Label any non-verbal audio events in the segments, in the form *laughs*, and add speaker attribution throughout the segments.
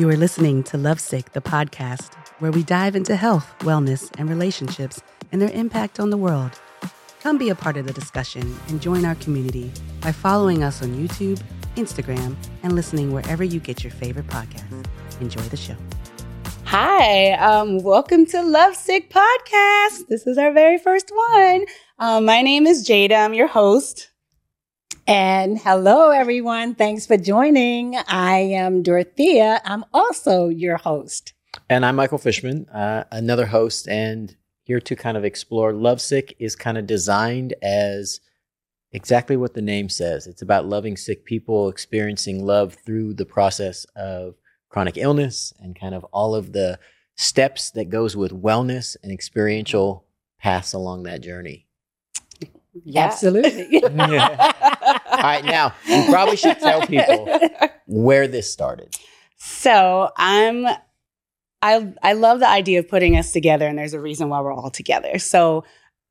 Speaker 1: You are listening to Lovesick, the podcast, where we dive into health, wellness, and relationships and their impact on the world. Come be a part of the discussion and join our community by following us on YouTube, Instagram, and listening wherever you get your favorite podcast. Enjoy the show. Hi, um, welcome to Lovesick Podcast. This is our very first one. Um, my name is Jada. I'm your host.
Speaker 2: And hello, everyone. Thanks for joining. I am Dorothea. I'm also your host.
Speaker 3: And I'm Michael Fishman, uh, another host, and here to kind of explore. Lovesick is kind of designed as exactly what the name says. It's about loving sick people, experiencing love through the process of chronic illness and kind of all of the steps that goes with wellness and experiential paths along that journey.
Speaker 2: Yeah. Absolutely. *laughs* *laughs*
Speaker 3: All right, now you probably should tell people where this started.
Speaker 1: So I'm I I love the idea of putting us together, and there's a reason why we're all together. So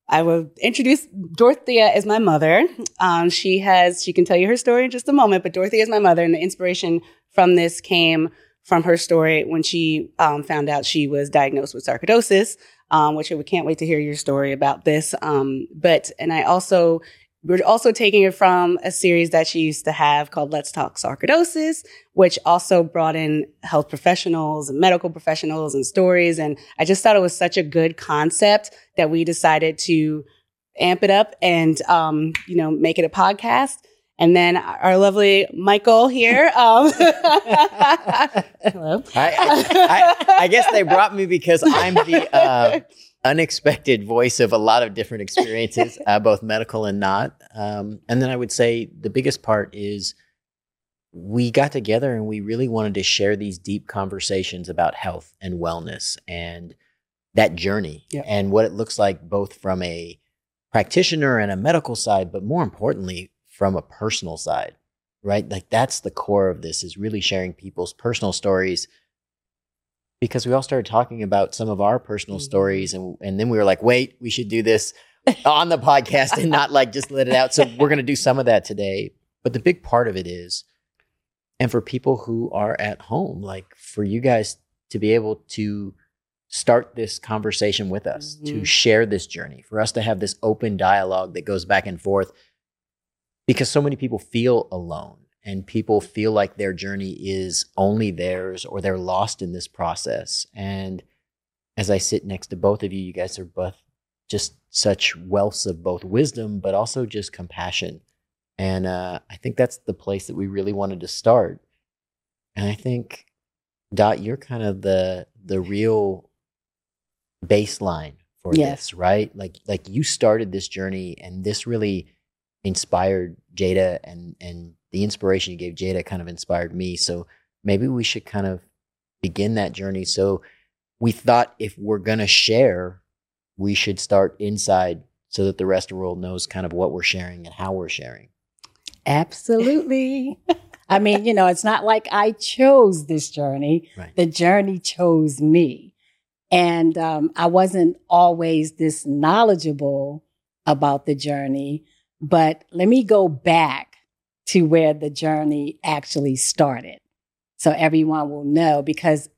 Speaker 1: I will introduce Dorothea as my mother. Um, she has she can tell you her story in just a moment, but Dorothea is my mother, and the inspiration from this came from her story when she um, found out she was diagnosed with sarcoidosis um, which we can't wait to hear your story about this. Um, but, and I also, we're also taking it from a series that she used to have called Let's Talk Sarcoidosis, which also brought in health professionals and medical professionals and stories. And I just thought it was such a good concept that we decided to amp it up and, um, you know, make it a podcast. And then our lovely Michael here. Um, *laughs*
Speaker 3: hello. I, I, I, guess they brought me because I'm the uh, unexpected voice of a lot of different experiences, *laughs* uh, both medical and not. Um, and then I would say the biggest part is we got together and we really wanted to share these deep conversations about health and wellness and that journey yeah. and what it looks like both from a practitioner and a medical side, but more importantly, from a personal side, right? Like that's the core of this is really sharing people's personal stories because we all started talking about some of our personal mm-hmm. stories and and then we were like, "Wait, we should do this *laughs* on the podcast and not like just let it out." So we're going to do some of that today. But the big part of it is and for people who are at home, like for you guys to be able to start this conversation with us, mm-hmm. to share this journey, for us to have this open dialogue that goes back and forth because so many people feel alone and people feel like their journey is only theirs or they're lost in this process. And as I sit next to both of you, you guys are both just such wealths of both wisdom, but also just compassion. And uh, I think that's the place that we really wanted to start. And I think, Dot, you're kind of the the real baseline for yes. this, right? Like like you started this journey, and this really inspired Jada and and the inspiration you gave Jada kind of inspired me. So maybe we should kind of begin that journey. So we thought if we're gonna share, we should start inside so that the rest of the world knows kind of what we're sharing and how we're sharing.
Speaker 2: Absolutely. *laughs* I mean, you know, it's not like I chose this journey. Right. The journey chose me. And um, I wasn't always this knowledgeable about the journey. But let me go back to where the journey actually started. So everyone will know because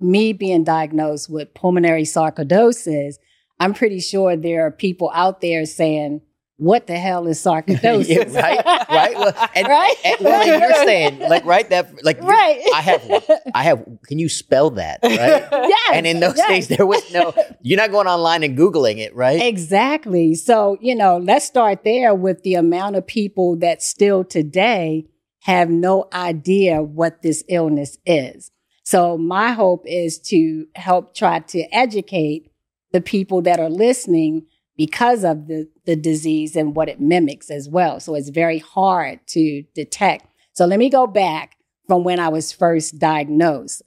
Speaker 2: me being diagnosed with pulmonary sarcoidosis, I'm pretty sure there are people out there saying, what the hell is sarcoidosis? *laughs* yeah,
Speaker 3: right, right, well, *laughs* and, right. And, well, you're saying *laughs* like right that like right. I have I have. Can you spell that? Right.
Speaker 2: yes.
Speaker 3: And in those yes. days, there was no. You're not going online and googling it, right?
Speaker 2: Exactly. So you know, let's start there with the amount of people that still today have no idea what this illness is. So my hope is to help try to educate the people that are listening because of the, the disease and what it mimics as well. So it's very hard to detect. So let me go back from when I was first diagnosed.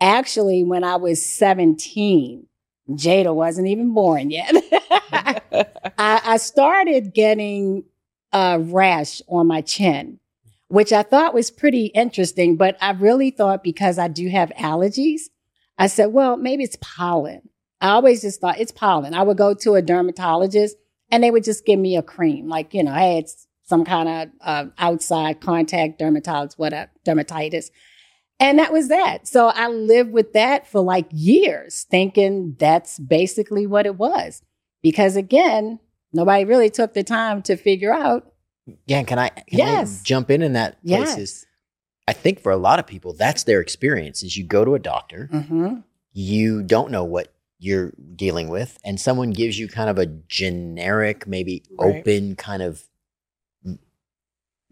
Speaker 2: Actually, when I was 17, Jada wasn't even born yet. *laughs* I, I, started getting a rash on my chin, which I thought was pretty interesting, but I really thought because I do have allergies, I said, well, maybe it's pollen. I always just thought it's pollen. I would go to a dermatologist and they would just give me a cream, like, you know, hey, it's some kind of uh, outside contact dermatitis, whatever, dermatitis. And that was that. So I lived with that for like years, thinking that's basically what it was. Because again, nobody really took the time to figure out.
Speaker 3: Yeah, can I, can
Speaker 2: Yes.
Speaker 3: I jump in in that place? Is,
Speaker 2: Yes.
Speaker 3: I think for a lot of people, that's their experience is you go to a doctor,
Speaker 2: Mm-hmm.
Speaker 3: you don't know what you're dealing with, and someone gives you kind of a generic, maybe
Speaker 1: Right.
Speaker 3: open kind of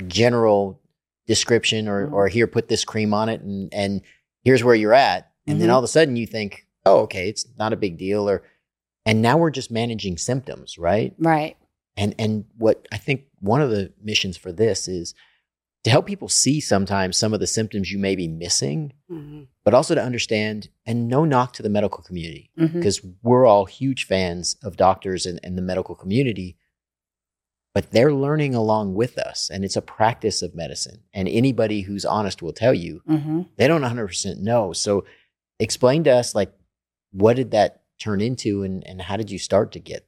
Speaker 3: general description or,
Speaker 2: Mhm.
Speaker 3: or here, put this cream on it and, and here's where you're at. And then
Speaker 2: Mhm.
Speaker 3: all of a sudden you think, oh, okay, it's not a big deal. Or, and now we're just managing symptoms, right?
Speaker 2: Right.
Speaker 3: And and what I think one of the missions for this is to help people see sometimes some of the symptoms you may be missing,
Speaker 1: Mhm.
Speaker 3: but also to understand and no knock to the medical community because we're all huge fans of doctors and, and the medical community, but they're learning along with us. And it's a practice of medicine. And anybody who's honest will tell you
Speaker 2: Mm-hmm.
Speaker 3: they don't 100% know. So explain to us, like, what did that turn into and, and how did you start to get?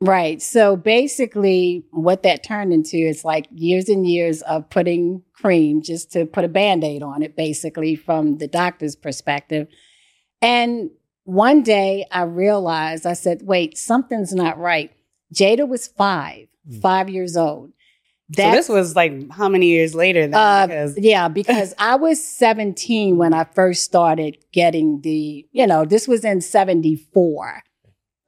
Speaker 2: Right. So basically, what that turned into is like years and years of putting cream just to put a band aid on it, basically, from the doctor's perspective. And one day I realized, I said, wait, something's not right. Jada was five,
Speaker 3: Mm.
Speaker 2: five years old.
Speaker 1: So this was like how many years later then?
Speaker 2: Uh,
Speaker 1: Because-
Speaker 2: yeah, because I was 17 when I first started getting the, you know, this was in 74.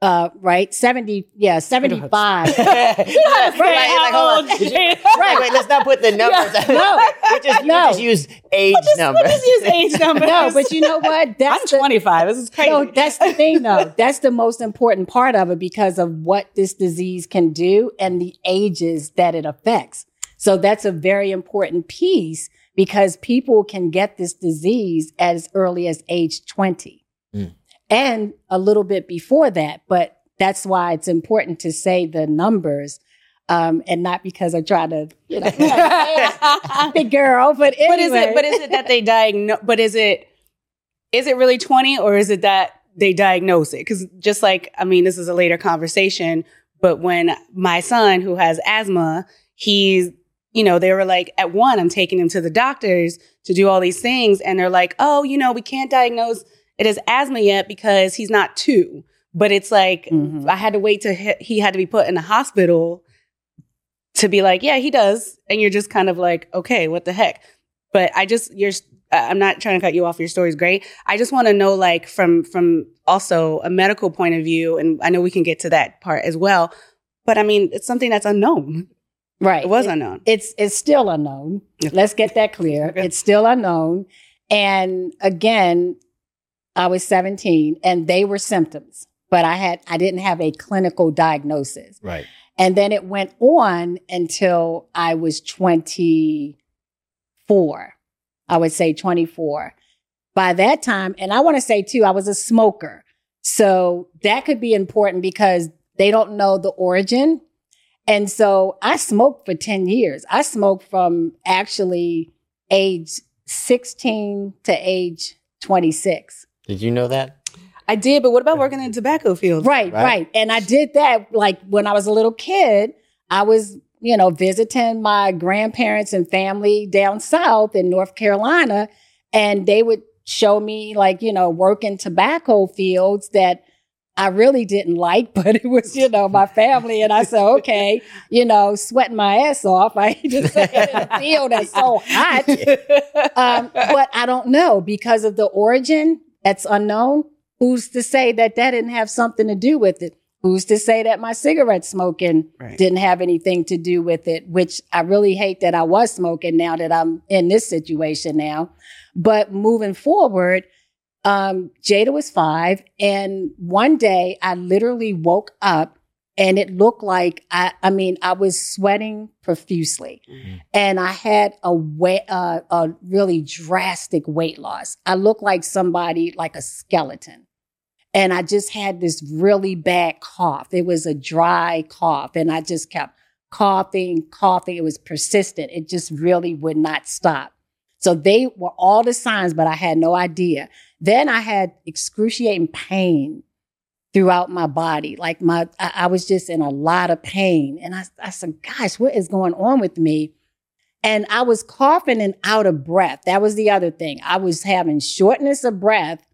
Speaker 2: Uh, right? 70, yeah, 75. *laughs*
Speaker 3: right, *laughs*
Speaker 1: Right, how old Jada-
Speaker 3: Right, wait, let's not put the numbers. *laughs*
Speaker 2: No.
Speaker 3: we just,
Speaker 2: No.
Speaker 3: just use age numbers.
Speaker 1: We'll just use age numbers.
Speaker 2: no, but you know what?
Speaker 1: I'm
Speaker 2: That's the,
Speaker 1: 25. This is crazy.
Speaker 2: no, that's the thing though. That's the most important part of it because of what this disease can do and the ages that it affects. So that's a very important piece because people can get this disease as early as age 20
Speaker 3: Mm.
Speaker 2: And a little bit before that. But that's why it's important to say the numbers um, and not because I try to, you know, *laughs* *laughs* big girl, but anyway.
Speaker 1: But is it? But is it that they diagnose? But is it? Is it really twenty, or is it that they diagnose it? Because just like I mean, this is a later conversation. But when my son, who has asthma, he's you know they were like at one, I'm taking him to the doctors to do all these things, and they're like, oh, you know, we can't diagnose it as asthma yet because he's not two. But it's like
Speaker 2: Mhm.
Speaker 1: I had to wait till he, he had to be put in the hospital to be like, yeah, he does. And you're just kind of like, okay, what the heck? But I just, you're, I'm not trying to cut you off. Your story's great. I just want to know, like, from, from also a medical point of view, and I know we can get to that part as well. But I mean, it's something that's unknown.
Speaker 2: right.
Speaker 1: It was
Speaker 2: It-
Speaker 1: unknown.
Speaker 2: it's it's still unknown. Let's get that clear.
Speaker 1: Okay.
Speaker 2: It's still unknown. And again, I was 17 and they were symptoms, but I had I didn't have a clinical diagnosis.
Speaker 3: Right.
Speaker 2: And then it went on until I was 24. I would say 24. By that time, and I want to say too, I was a smoker. So that could be important because they don't know the origin. And so I smoked for 10 years. I smoked from actually age 16 to age 26.
Speaker 3: Did you know that?
Speaker 1: I did, but what about working in the tobacco field?
Speaker 2: Right,
Speaker 3: Right.
Speaker 2: right, And I did that like when I was a little kid. I was, you know, visiting my grandparents and family down south in North Carolina, and they would show me like, you know, working tobacco fields that I really didn't like, *laughs* but it was, you know, my family. And I said, okay, you know, sweating my ass off. I *laughs* just in a field that's so hot. *laughs* Um, but I don't know because of the origin that's unknown. Who's to say that that didn't have something to do with it? Who's to say that my cigarette smoking
Speaker 1: Right.
Speaker 2: didn't have anything to do with it? Which I really hate that I was smoking now that I'm in this situation now. But moving forward, um, Jada was five, and one day I literally woke up and it looked like I, I mean, I was sweating profusely,
Speaker 3: Mhm.
Speaker 2: and I had a weight, uh, a really drastic weight loss. I looked like somebody like a skeleton, and I just had this really bad cough. It was a dry cough, and I just kept coughing, coughing. It was persistent. It just really would not stop. So they were all the signs, but I had no idea. Then I had excruciating pain throughout my body. Like my, I, I was just in a lot of pain. And I, I said, gosh, what is going on with me? And I was coughing and out of breath. That was the other thing. I was having shortness of breath.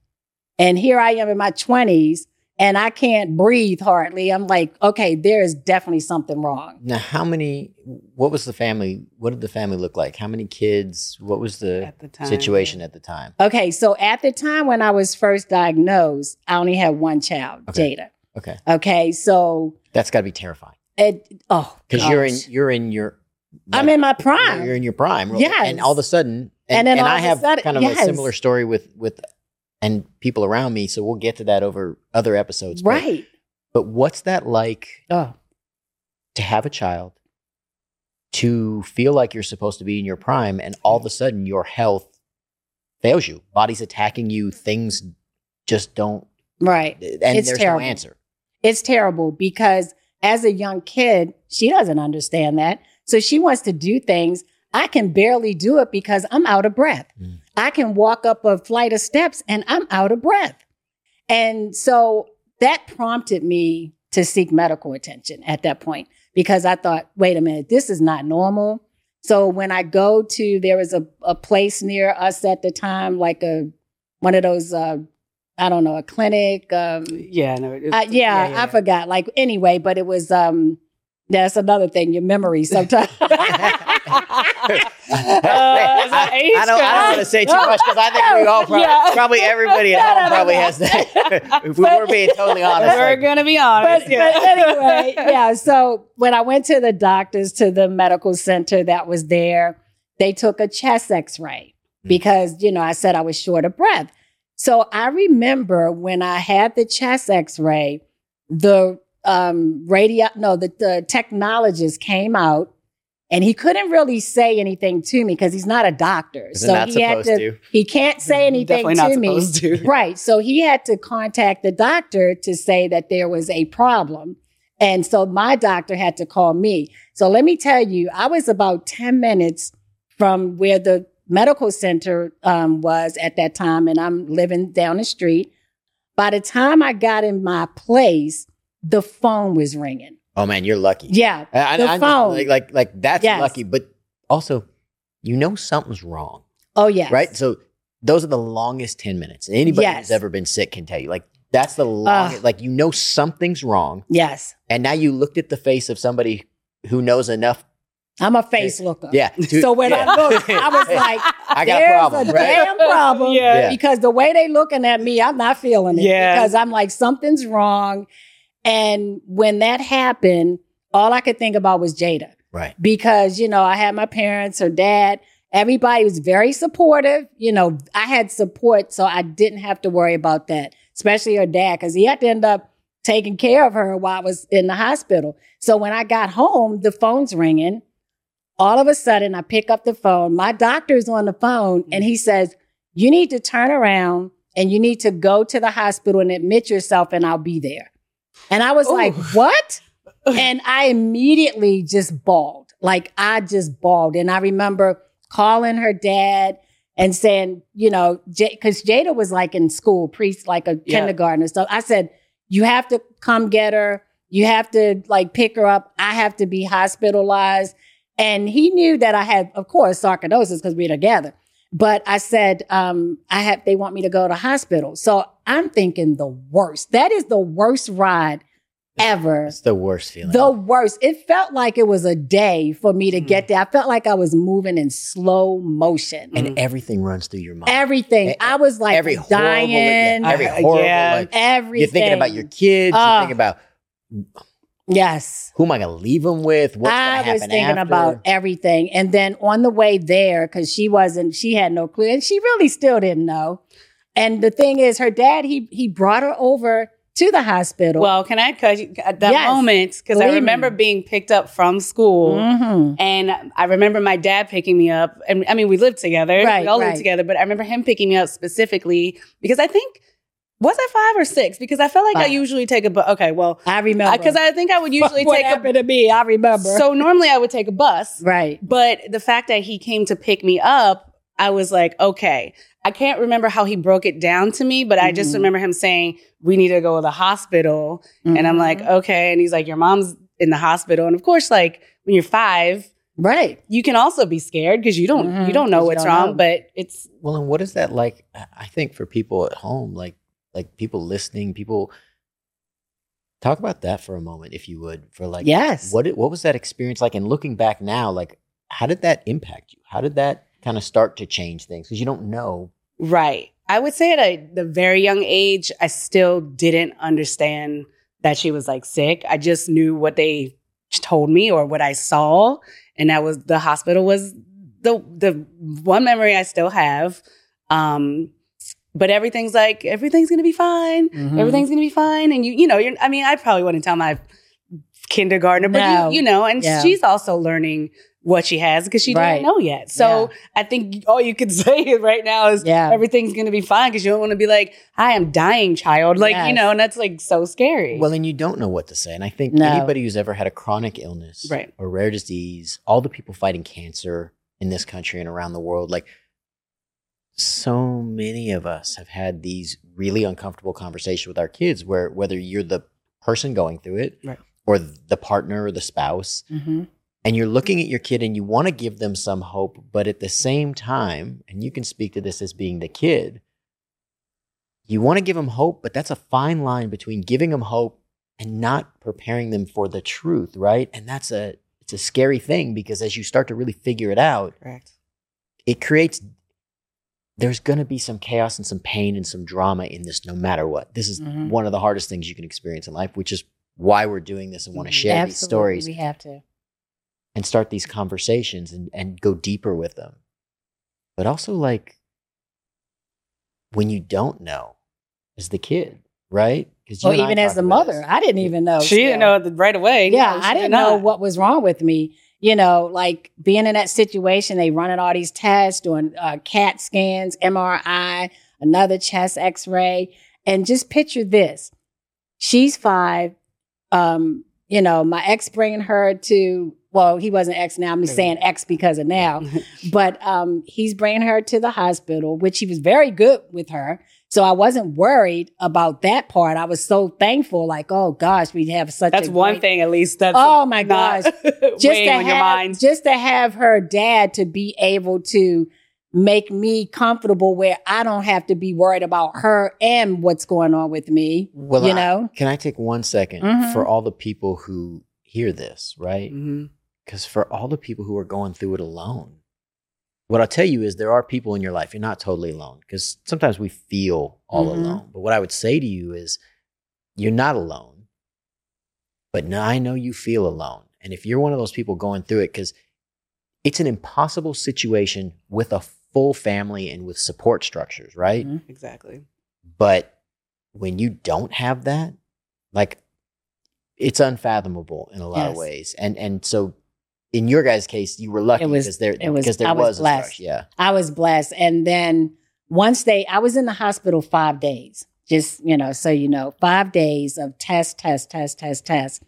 Speaker 2: And here I am in my 20s and I can't breathe hardly. I'm like, okay, there is definitely something wrong.
Speaker 3: Now, how many? What was the family? What did the family look like? How many kids? What was the,
Speaker 1: At the time,
Speaker 3: situation at the time?
Speaker 2: Okay, so at the time when I was first diagnosed, I only had one child,
Speaker 3: Okay.
Speaker 2: Jada.
Speaker 3: Okay,
Speaker 2: Okay, so
Speaker 3: that's got to be terrifying
Speaker 2: it, oh,
Speaker 3: because you're in you're in your.
Speaker 2: I'm in my prime.
Speaker 3: You're in your prime, really.
Speaker 2: Yes.
Speaker 3: and all of a sudden, and,
Speaker 2: And then
Speaker 3: and I have
Speaker 2: sudden-
Speaker 3: kind of a similar story with with and people around me. So we'll get to that over other episodes. but-
Speaker 2: right.
Speaker 3: but what's that like
Speaker 2: Oh,
Speaker 3: to have a child, to feel like you're supposed to be in your prime, and all of a sudden your health fails you. Body's attacking you. Things just don't.
Speaker 2: right.
Speaker 3: And
Speaker 2: It's
Speaker 3: there's
Speaker 2: terrible.
Speaker 3: no answer.
Speaker 2: It's terrible because as a young kid, she doesn't understand that. So she wants to do things. I can barely do it because I'm out of breath.
Speaker 3: Mm.
Speaker 2: I can walk up a flight of steps and I'm out of breath. And so that prompted me to seek medical attention at that point because I thought, wait a minute, this is not normal. So when I go to, there was a, a place near us at the time, like a one of those, uh, I don't know, a clinic. Um,
Speaker 1: Yeah, no, it-
Speaker 2: uh, yeah, I forgot. Like anyway, but it was um that's another thing, your memory sometimes. *laughs*
Speaker 1: Uh,
Speaker 3: I, I don't, I don't want to say too much because I think we all probably,
Speaker 1: Yeah.
Speaker 3: probably everybody at *laughs*
Speaker 2: No, no,
Speaker 3: home probably has that. *laughs* if we were being totally honest,
Speaker 1: We're
Speaker 3: like,
Speaker 1: gonna be honest.
Speaker 2: but
Speaker 1: yeah.
Speaker 2: anyway, yeah. So when I went to the doctors to the medical center that was there, they took a chest x-ray
Speaker 3: Hmm.
Speaker 2: because, you know, I said I was short of breath. So I remember when I had the chest x-ray, the um radio no, the, the technologist came out and he couldn't really say anything to me because he's not a doctor.
Speaker 3: is
Speaker 2: So
Speaker 3: not
Speaker 2: he had to,
Speaker 3: to?
Speaker 2: he can't say anything
Speaker 1: Definitely not
Speaker 2: to me.
Speaker 1: supposed to. *laughs*
Speaker 2: Right. So he had to contact the doctor to say that there was a problem. And so my doctor had to call me. So let me tell you, I was about 10 minutes from where the medical center um, was at that time, and I'm living down the street. By the time I got in my place, the phone was ringing.
Speaker 3: Oh man, you're lucky.
Speaker 2: Yeah.
Speaker 3: I, I-
Speaker 2: the
Speaker 3: I'm just
Speaker 2: phone.
Speaker 3: like, like, like that's
Speaker 2: Yes.
Speaker 3: lucky, but also, you know something's wrong,
Speaker 2: Oh, yes.
Speaker 3: right? So those are the longest ten minutes. Anybody
Speaker 2: Yes.
Speaker 3: who's ever been sick can tell you. Like that's the longest. like you know something's wrong,
Speaker 2: Yes.
Speaker 3: and now you looked at the face of somebody who knows enough.
Speaker 2: I'm a face looker.
Speaker 3: Yeah. *laughs* to-
Speaker 2: So when
Speaker 3: yeah.
Speaker 2: I looked, *laughs* I was like,
Speaker 3: I got a problem,
Speaker 2: a
Speaker 3: right?
Speaker 2: damn problem. *laughs*
Speaker 1: Yeah.
Speaker 3: Yeah.
Speaker 2: Because the way they looking at me, I'm not feeling it.
Speaker 1: Yeah.
Speaker 2: Because I'm like, something's wrong. And when that happened, all I could think about was Jada.
Speaker 3: Right.
Speaker 2: Because, you know, I had my parents, her dad, everybody was very supportive. You know, I had support, so I didn't have to worry about that, especially her dad, because he had to end up taking care of her while I was in the hospital. So when I got home, the phone's ringing. All of a sudden, I pick up the phone. My doctor's on the phone, and he says, You need to turn around and you need to go to the hospital and admit yourself, and I'll be there. And I was
Speaker 1: Ooh.
Speaker 2: like, What? *laughs* and I immediately just bawled. Like I just bawled. And I remember calling her dad and saying, you know, because Jada was like in school, pre like a
Speaker 1: Yeah.
Speaker 2: kindergarten So I said, you have to come get her. You have to like pick her up. I have to be hospitalized. And he knew that I had, of course, sarcoidosis because we're together. But I said, um, I have, they want me to go to hospital. So I'm thinking the worst. That is the worst ride ever.
Speaker 3: It's the worst feeling.
Speaker 2: The worst. It felt like it was a day for me to
Speaker 1: Mm.
Speaker 2: get there. I felt like I was moving in slow motion.
Speaker 3: and everything runs through your mind.
Speaker 2: Everything. I was like
Speaker 3: every horrible,
Speaker 2: dying.
Speaker 3: yeah, every horrible.
Speaker 1: yeah.
Speaker 3: Like,
Speaker 2: everything.
Speaker 3: you're thinking about your kids.
Speaker 2: Ah.
Speaker 3: you're thinking about
Speaker 2: yes.
Speaker 3: who am I going to leave them with? What's going to
Speaker 2: I was thinking
Speaker 3: after?
Speaker 2: about everything. And then on the way there, because she wasn't, she had no clue, and she really still didn't know. And the thing is, her dad, he he brought her over to the hospital.
Speaker 1: Well, can I cut you at that
Speaker 2: Yes.
Speaker 1: moment? Because I remember
Speaker 2: me.
Speaker 1: being picked up from school.
Speaker 2: Mhm.
Speaker 1: And I remember my dad picking me up. And I mean, we lived together.
Speaker 2: Right,
Speaker 1: we all lived together. But I remember him picking me up specifically because I think, was I five or six? Because I felt like I usually take a bus. Okay, well,
Speaker 2: I remember.
Speaker 1: because I think I would usually
Speaker 2: what
Speaker 1: take a
Speaker 2: happened to me, I remember.
Speaker 1: So normally I would take a bus.
Speaker 2: right.
Speaker 1: But the fact that he came to pick me up, I was like, okay. I can't remember how he broke it down to me, but I just
Speaker 2: Mhm.
Speaker 1: remember him saying, we need to go to the hospital. And I'm like,
Speaker 2: Mhm.
Speaker 1: okay. And he's like, your mom's in the hospital. And of course, like when you're five,
Speaker 2: Right.
Speaker 1: you can also be scared because you don't
Speaker 2: Mhm,
Speaker 1: you don't know what's
Speaker 2: don't
Speaker 1: wrong,
Speaker 2: know.
Speaker 1: but it's
Speaker 3: Well, and what is that like? I- I think for people at home, like like people listening, people talk about that for a moment, if you would, for like
Speaker 2: yes.
Speaker 3: what it, what was that experience like? And looking back now, like how did that impact you? How did that kind of start to change things? Because you don't know.
Speaker 1: Right. I would say at a the very young age, I still didn't understand that she was like sick. I just knew what they told me or what I saw, and that was the hospital was the the one memory I still have. Um, but everything's like everything's gonna be fine.
Speaker 2: Mhm.
Speaker 1: everything's gonna be fine. And you, you know, you're, I mean, I probably wouldn't tell my kindergartner, but
Speaker 2: No.
Speaker 1: you, you know, and
Speaker 2: Yeah.
Speaker 1: she's also learning what she has because she
Speaker 2: Right.
Speaker 1: doesn't know yet. So I think *laughs* all you could *laughs* say right now is
Speaker 2: Yeah.
Speaker 1: everything's gonna be fine because you don't want to be like, I'm dying, child." Like you know, and that's like so scary.
Speaker 3: Well, and you don't know what to say. And I think
Speaker 2: No.
Speaker 3: anybody who's ever had a chronic illness
Speaker 1: Right.
Speaker 3: or rare disease, all the people fighting cancer in this country and around the world, like so many of us have had these really uncomfortable conversations with our kids where whether you're the person going through it
Speaker 1: Right.
Speaker 3: or the partner or the spouse,
Speaker 2: Mhm.
Speaker 3: And you're looking at your kid and you want to give them some hope, but at the same time, and you can speak to this as being the kid, you want to give them hope, but that's a fine line between giving them hope and not preparing them for the truth, right? And that's a it's a scary thing because as you start to really figure it out,
Speaker 1: correct.
Speaker 3: it creates there's going to be some chaos and some pain and some drama in this no matter what. This is
Speaker 2: Mhm.
Speaker 3: one of the hardest things you can experience in life, which is why we're doing this and want to
Speaker 1: Mhm.
Speaker 3: share these stories
Speaker 2: We have to.
Speaker 3: And start these conversations and, and go deeper with them. But also, like, when you don't know as the kid, right? Because
Speaker 2: Or even as the mother, I didn't even know.
Speaker 1: She didn't know right away.
Speaker 2: Yeah,
Speaker 1: No,
Speaker 2: I
Speaker 1: did
Speaker 2: didn't know what was wrong with me. You know, like being in that situation, they running all these tests, doing uh, CAT scans, MRI, another chest X-ray, and just picture this: she's five. Um, you know, my ex bringing her to. Well, he wasn't ex now. I'm just saying ex because of now. *laughs* but um, he's bringing her to the hospital, which he was very good with her. So I wasn't worried about that part. I was so thankful, like, oh gosh, we have such.
Speaker 1: That's
Speaker 2: a
Speaker 1: one
Speaker 2: great-
Speaker 1: thing, at least. That's
Speaker 2: Oh my gosh! *laughs* Just
Speaker 1: weighing
Speaker 2: to
Speaker 1: on your
Speaker 2: have,
Speaker 1: mind.
Speaker 2: just to have her dad to be able to make me comfortable, where I don't have to be worried about her and what's going on with me.
Speaker 3: Well,
Speaker 2: you
Speaker 3: I-
Speaker 2: know,
Speaker 3: can I take one second
Speaker 2: Mhm.
Speaker 3: for all the people who hear this, right?
Speaker 1: Mhm.
Speaker 3: Because for all the people who are going through it alone, what I'll tell you is there are people in your life. You're not totally alone because sometimes we feel all
Speaker 2: Mhm.
Speaker 3: alone. But what I would say to you is you're not alone. But now I know you feel alone. And if you're one of those people going through it, because it's an impossible situation with a full family and with support structures, right?
Speaker 2: Mhm.
Speaker 1: Exactly.
Speaker 3: But when you don't have that, like it's unfathomable in a lot of ways. And and so in your guys' case, you were lucky
Speaker 2: It was-
Speaker 3: because there
Speaker 2: it was-
Speaker 3: because there
Speaker 2: I was
Speaker 3: was, a
Speaker 2: blessed.
Speaker 3: structure. Yeah.
Speaker 2: I was blessed. And then once they, I was in the hospital five days. Just you know, so you know, five days of test, test, test, test, test.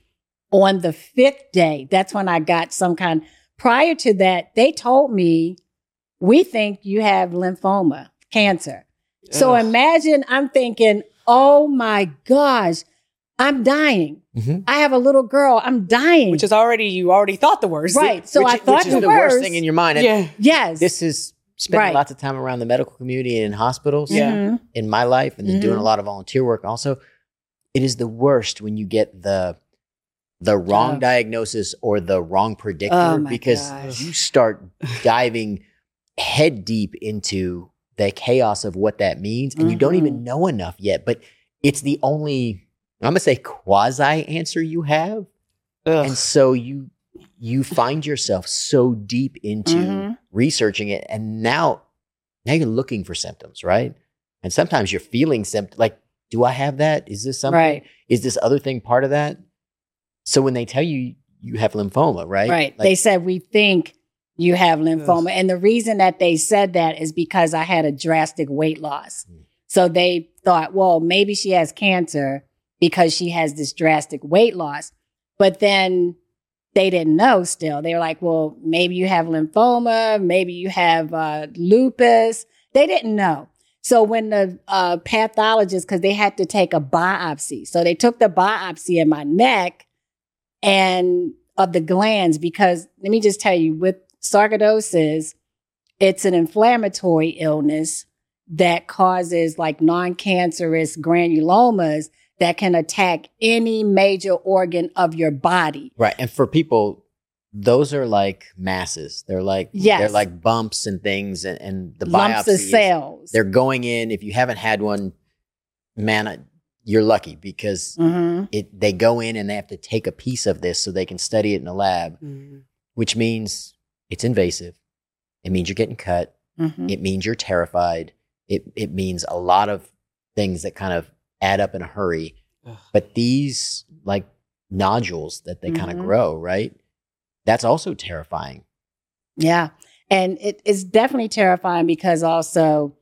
Speaker 2: On the fifth day, that's when I got some kind. Prior to that, they told me, "We think you have lymphoma, cancer." So imagine I'm thinking, oh my gosh, I'm dying.
Speaker 3: Mhm.
Speaker 2: I have a little girl, I'm dying.
Speaker 1: which is already you already thought the worst.
Speaker 2: right. So
Speaker 3: which,
Speaker 2: I thought
Speaker 3: which is
Speaker 2: the,
Speaker 3: the
Speaker 2: worst.
Speaker 3: worst thing in your mind. And
Speaker 1: Yeah.
Speaker 2: yes.
Speaker 3: This is spending
Speaker 2: Right.
Speaker 3: lots of time around the medical community and in hospitals
Speaker 1: Yeah.
Speaker 3: In my life and then doing
Speaker 2: Mhm.
Speaker 3: a lot of volunteer work also. It is the worst when you get the the wrong
Speaker 2: Oh.
Speaker 3: diagnosis or the wrong predictor
Speaker 2: Oh
Speaker 3: because
Speaker 2: gosh.
Speaker 3: you start diving head deep into the chaos of what that means and you don't even know enough yet but it's the only i'm going to say quasi answer you have
Speaker 1: Ugh.
Speaker 3: and so you you find yourself so deep into
Speaker 2: Mhm.
Speaker 3: researching it and now now you're looking for symptoms right and sometimes you're feeling symptoms like do i have that is this something
Speaker 2: Right.
Speaker 3: is this other thing part of that so when they tell you you have lymphoma right
Speaker 2: Right.
Speaker 3: Like,
Speaker 2: they said we think you have lymphoma. And the reason that they said that is because I had a drastic weight loss.
Speaker 3: Mm.
Speaker 2: So they thought, well, maybe she has cancer because she has this drastic weight loss. But then they didn't know still. They were like, well, maybe you have lymphoma, maybe you have uh, lupus. They didn't know. So when the uh, pathologist, because they had to take a biopsy, so they took the biopsy in my neck, and of the glands because let me just tell you with sarcoidosis, it's an inflammatory illness that causes like non-cancerous granulomas that can attack any major organ of your body.
Speaker 3: Right. And for people, those are like masses. They're like
Speaker 2: Yes.
Speaker 3: they're like bumps and things and, and the
Speaker 2: lumps of
Speaker 3: biopsies.
Speaker 2: cells.
Speaker 3: They're going in. If you haven't had one, man, you're lucky because
Speaker 2: hmm
Speaker 3: it they go in and they have to take a piece of this so they can study it in the lab,
Speaker 1: Mm.
Speaker 3: which means it's invasive. It means you're getting cut.
Speaker 2: hmm
Speaker 3: It means you're terrified. It it means a lot of things that kind of add up in a hurry.
Speaker 1: Ugh.
Speaker 3: But these like nodules that they kind of grow, right? That's also terrifying.
Speaker 2: Yeah. And it is definitely terrifying because also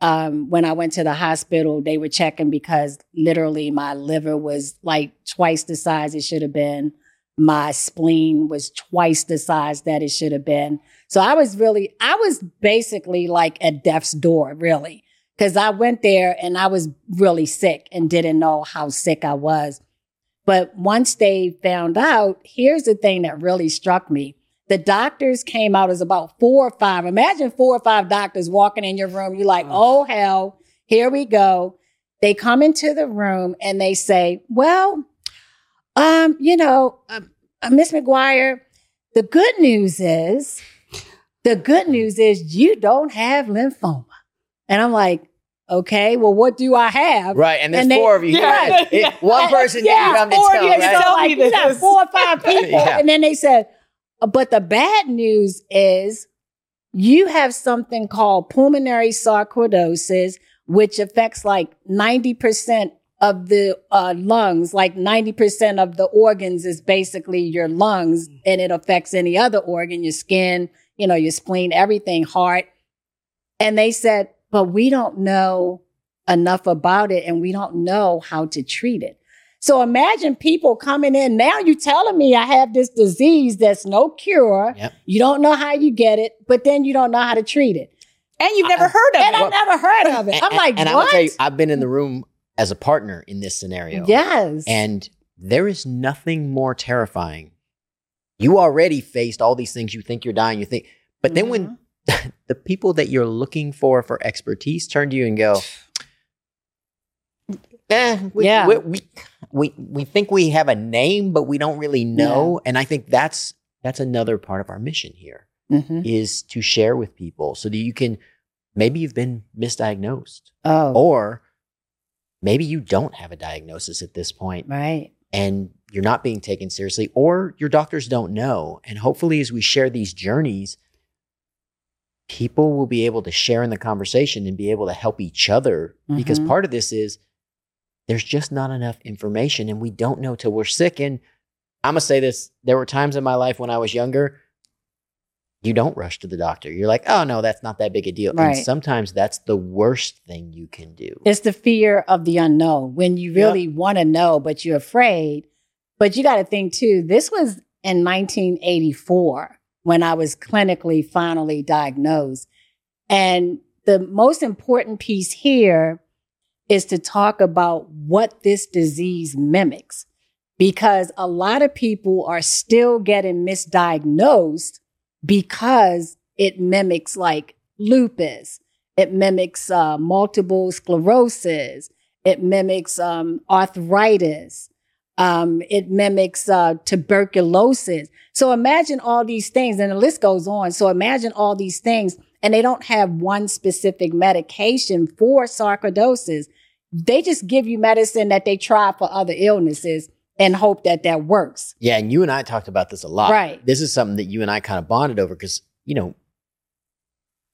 Speaker 2: um, when I went to the hospital, they were checking because literally my liver was like twice the size it should have been. My spleen was twice the size that it should have been. So I was really, I was basically like at death's door, really, because I went there and I was really sick and didn't know how sick I was. But once they found out, here's the thing that really struck me. The doctors came out as about four or five. Imagine four or five doctors walking in your room. You're like, oh, hell, here we go. They come into the room and they say, well, um, you know, um, uh, Miss McGuire, the good news is, the good news is you don't have lymphoma. And I'm like, okay, well, what do I have?
Speaker 3: Right. And there's
Speaker 2: And they-
Speaker 3: four of you.
Speaker 1: Yeah.
Speaker 3: It- *laughs* one person
Speaker 2: Yeah,
Speaker 3: didn't come to
Speaker 1: four
Speaker 3: tell,
Speaker 1: you
Speaker 3: right?
Speaker 1: tell
Speaker 2: like,
Speaker 1: me
Speaker 2: you got
Speaker 1: this.
Speaker 2: four or five *laughs* people.
Speaker 3: Yeah.
Speaker 2: And then they said, "Uh, but the bad news is you have something called pulmonary sarcoidosis, which affects like 90% of the uh, lungs, like 90% of the organs is basically your lungs, and it affects any other organ, your skin, you know, your spleen, everything, heart. And they said, but we don't know enough about it and we don't know how to treat it. So imagine people coming in. Now you telling me I have this disease that's no cure.
Speaker 3: Yep.
Speaker 2: You don't know how you get it, but then you don't know how to treat it.
Speaker 1: And you've never heard of
Speaker 2: And
Speaker 1: it.
Speaker 2: And I've never heard of it. I'm
Speaker 3: And-
Speaker 2: like,
Speaker 3: and I will
Speaker 2: what?
Speaker 3: tell you, I've been in the room as a partner in this scenario.
Speaker 2: yes.
Speaker 3: And there is nothing more terrifying. You already faced all these things. You think you're dying. You think, but then when
Speaker 2: Mm-hmm. *laughs*
Speaker 3: the people that you're looking for for expertise turn to you and go, eh, we,
Speaker 2: Yeah.
Speaker 3: we, we, we, we think we have a name, but we don't really know. And I think that's that's another part of our mission here
Speaker 2: Mhm.
Speaker 3: is to share with people so that you can maybe you've been misdiagnosed
Speaker 2: Oh,
Speaker 3: or maybe you don't have a diagnosis at this point
Speaker 2: right.
Speaker 3: and you're not being taken seriously or your doctors don't know and hopefully as we share these journeys people will be able to share in the conversation and be able to help each other because
Speaker 2: Mhm.
Speaker 3: part of this is there's just not enough information and we don't know till we're sick and i'm going to say this there were times in my life when i was younger you don't rush to the doctor you're like oh no that's not that big a deal
Speaker 2: Right.
Speaker 3: and sometimes that's the worst thing you can do
Speaker 2: It's the fear of the unknown when you really want to know, but you're afraid. But you got to think too, this was in 1984 when I was clinically finally diagnosed. And the most important piece here is to talk about what this disease mimics. Because a lot of people are still getting misdiagnosed because it mimics like lupus, it mimics uh, multiple sclerosis. It mimics um, arthritis. Um, it mimics uh, tuberculosis. So imagine all these things, and the list goes on. So imagine all these things, and they don't have one specific medication for sarcoidosis. They just give you medicine that they try for other illnesses and hope that that works.
Speaker 3: Yeah, and you and I talked about this a lot.
Speaker 2: Right.
Speaker 3: This is something that you and I kind of bonded over because, you know,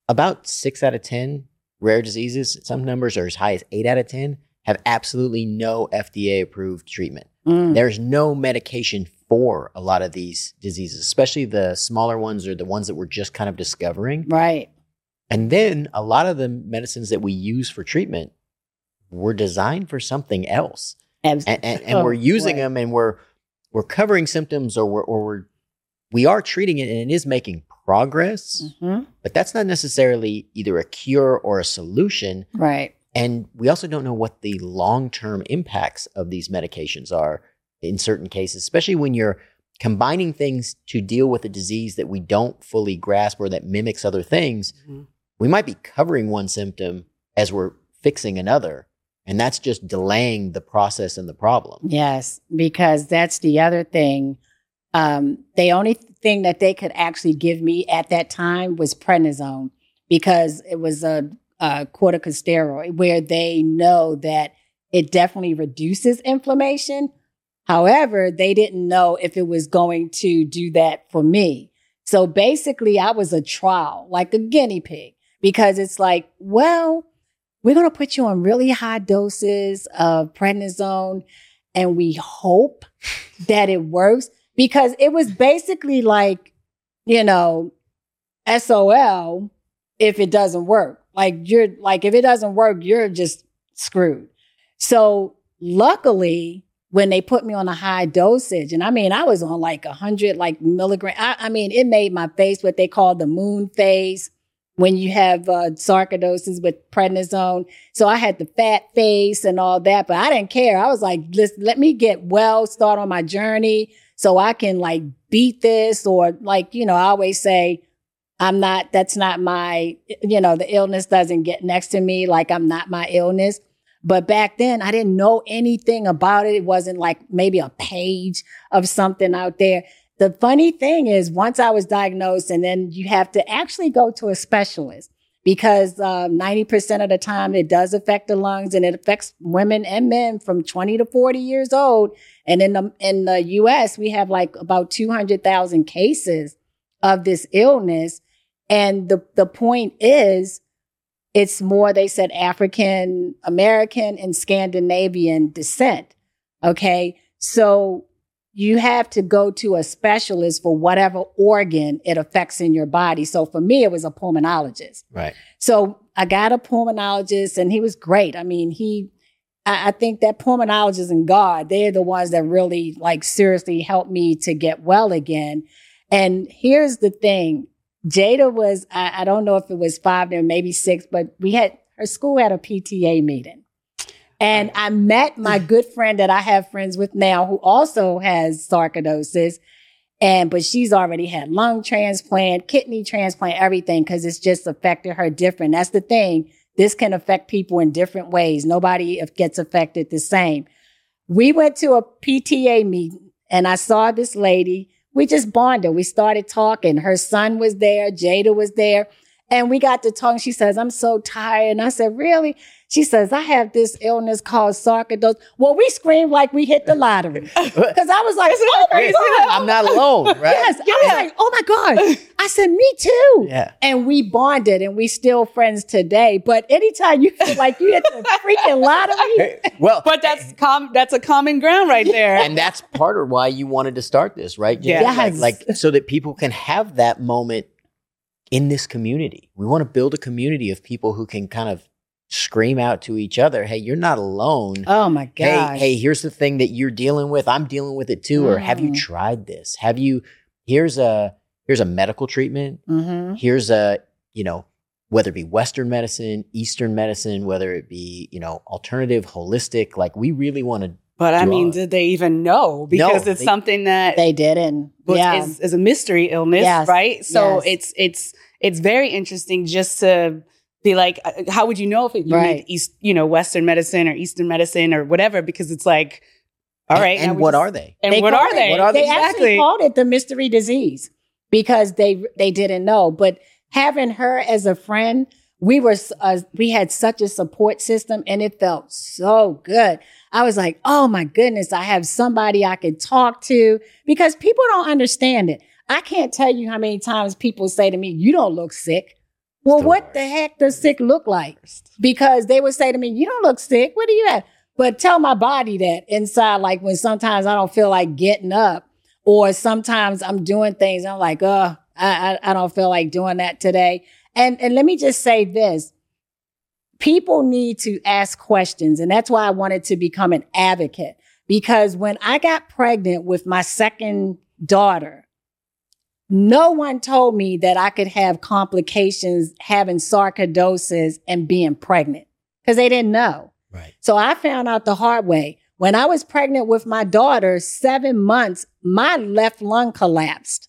Speaker 3: about six out of 10 rare diseases, some numbers are as high as eight out of 10, have absolutely no FDA approved treatment.
Speaker 2: Mm.
Speaker 3: There's no medication for a lot of these diseases, especially the smaller ones or the ones that we're just kind of discovering.
Speaker 2: Right.
Speaker 3: And then a lot of the medicines that we use for treatment were designed for something else and, and, *laughs* and
Speaker 2: Oh,
Speaker 3: we're using
Speaker 2: right.
Speaker 3: them and we're we're covering symptoms or we're or we're we are treating it and it is making progress
Speaker 2: Mhm.
Speaker 3: but that's not necessarily either a cure or a solution
Speaker 2: Right.
Speaker 3: And we also don't know what the long-term impacts of these medications are in certain cases especially when you're combining things to deal with a disease that we don't fully grasp or that mimics other things,
Speaker 1: Mhm.
Speaker 3: we might be covering one symptom as we're fixing another. And that's just delaying the process and the problem.
Speaker 2: Yes, because that's the other thing. Um, the only thing that they could actually give me at that time was prednisone because it was a, a corticosteroid where they know that it definitely reduces inflammation. However, they didn't know if it was going to do that for me. So basically, I was a trial, like a guinea pig, because it's like, well, we're going to put you on really high doses of prednisone and we hope that it works because it was basically like, you know, SOL if it doesn't work. Like you're like if it doesn't work, you're just screwed. So luckily, when they put me on a high dosage, and I mean, I was on like a hundred like milligram. I, I mean, it made my face what they call the moon face when you have uh, sarcoidosis with prednisone. So I had the fat face and all that, but I didn't care. I was like, let let me get well, start on my journey so I can like beat this or like, you know, I always say, I'm not, that's not my, you know, the illness doesn't get next to me. Like I'm not my illness. But back then I didn't know anything about it. It wasn't like maybe a page of something out there. The funny thing is once I was diagnosed and then you have to actually go to a specialist because um, 90% of the time it does affect the lungs and it affects women and men from 20 to 40 years old. And in the, in the US, we have like about 200,000 cases of this illness. And the, the point is, it's more, they said African American and Scandinavian descent. Okay. So you have to go to a specialist for whatever organ it affects in your body. So for me, it was a pulmonologist.
Speaker 3: Right.
Speaker 2: So I got a pulmonologist and he was great. I mean, he, I, I think that pulmonologists and God, they're the ones that really like seriously helped me to get well again. And here's the thing. Jada was, I, I don't know if it was five or maybe six, but we had, her school had a PTA meeting. And I met my *laughs* good friend that I have friends with now who also has sarcoidosis. And, but she's already had lung transplant, kidney transplant, everything, because it's just affected her different. That's the thing. This can affect people in different ways. Nobody gets affected the same. We went to a PTA meeting and I saw this lady. We just bonded. We started talking. Her son was there. Jada was there. And we got to talk. She says, I'm so tired. And I said, really? She says, I have this illness called sarcoidosis. Well, we screamed like we hit the lottery. *laughs* Because I was like, oh my
Speaker 3: Yes,
Speaker 2: God.
Speaker 3: I'm not alone, right?
Speaker 2: Yes. I was like, oh my God. I said, me too.
Speaker 3: Yeah.
Speaker 2: And we bonded and we still friends today. But anytime you feel like you hit the *laughs* freaking lottery,
Speaker 3: Well,
Speaker 1: But that's com- that's a common ground right there.
Speaker 3: and that's part of why you wanted to start this, right? Jen?
Speaker 1: Yes.
Speaker 3: Like, like so that people can have that moment in this community. We want to build a community of people who can kind of scream out to each other, "Hey, you're not alone."
Speaker 2: oh my god!
Speaker 3: hey, hey, here's the thing that you're dealing with. I'm dealing with it too. Or have you
Speaker 2: Mm.
Speaker 3: tried this? Have you? Here's a here's a medical treatment.
Speaker 2: hmm
Speaker 3: Here's a you know whether it be Western medicine, Eastern medicine, whether it be you know alternative, holistic. Like we really want to.
Speaker 1: but I mean,
Speaker 3: all-
Speaker 1: did they even know? Because it's
Speaker 3: they-
Speaker 1: something that
Speaker 2: They didn't.
Speaker 1: was,
Speaker 2: yeah.
Speaker 1: is, is a mystery illness,
Speaker 2: Yes.
Speaker 1: right? So
Speaker 2: Yes.
Speaker 1: it's it's it's very interesting just to be like, uh, how would you know if it, you
Speaker 2: Right.
Speaker 1: need East, you know, Western medicine or Eastern medicine or whatever? Because it's like, all right,
Speaker 3: And,
Speaker 1: now we
Speaker 3: what
Speaker 1: just-
Speaker 3: are they?
Speaker 1: And what are
Speaker 2: it-
Speaker 1: they?
Speaker 3: What are
Speaker 2: They
Speaker 3: they?
Speaker 2: actually called it the mystery disease because they they didn't know. But having her as a friend, we were uh, we had such a support system, and it felt so good. I was like, oh my goodness, I have somebody I can talk to because people don't understand it. I can't tell you how many times people say to me, "You don't look sick." Well, what the heck does sick look like? because they would say to me, "You don't look sick. What do you have?" But tell my body that inside, like when sometimes I don't feel like getting up, or sometimes I'm doing things, I'm like, "Uh, I, I I don't feel like doing that today." And and let me just say this: people need to ask questions, and that's why I wanted to become an advocate. Because when I got pregnant with my second daughter, no one told me that I could have complications having sarcoidosis and being pregnant because they didn't know.
Speaker 3: Right.
Speaker 2: So I found out the hard way. When I was pregnant with my daughter, seven months, my left lung collapsed.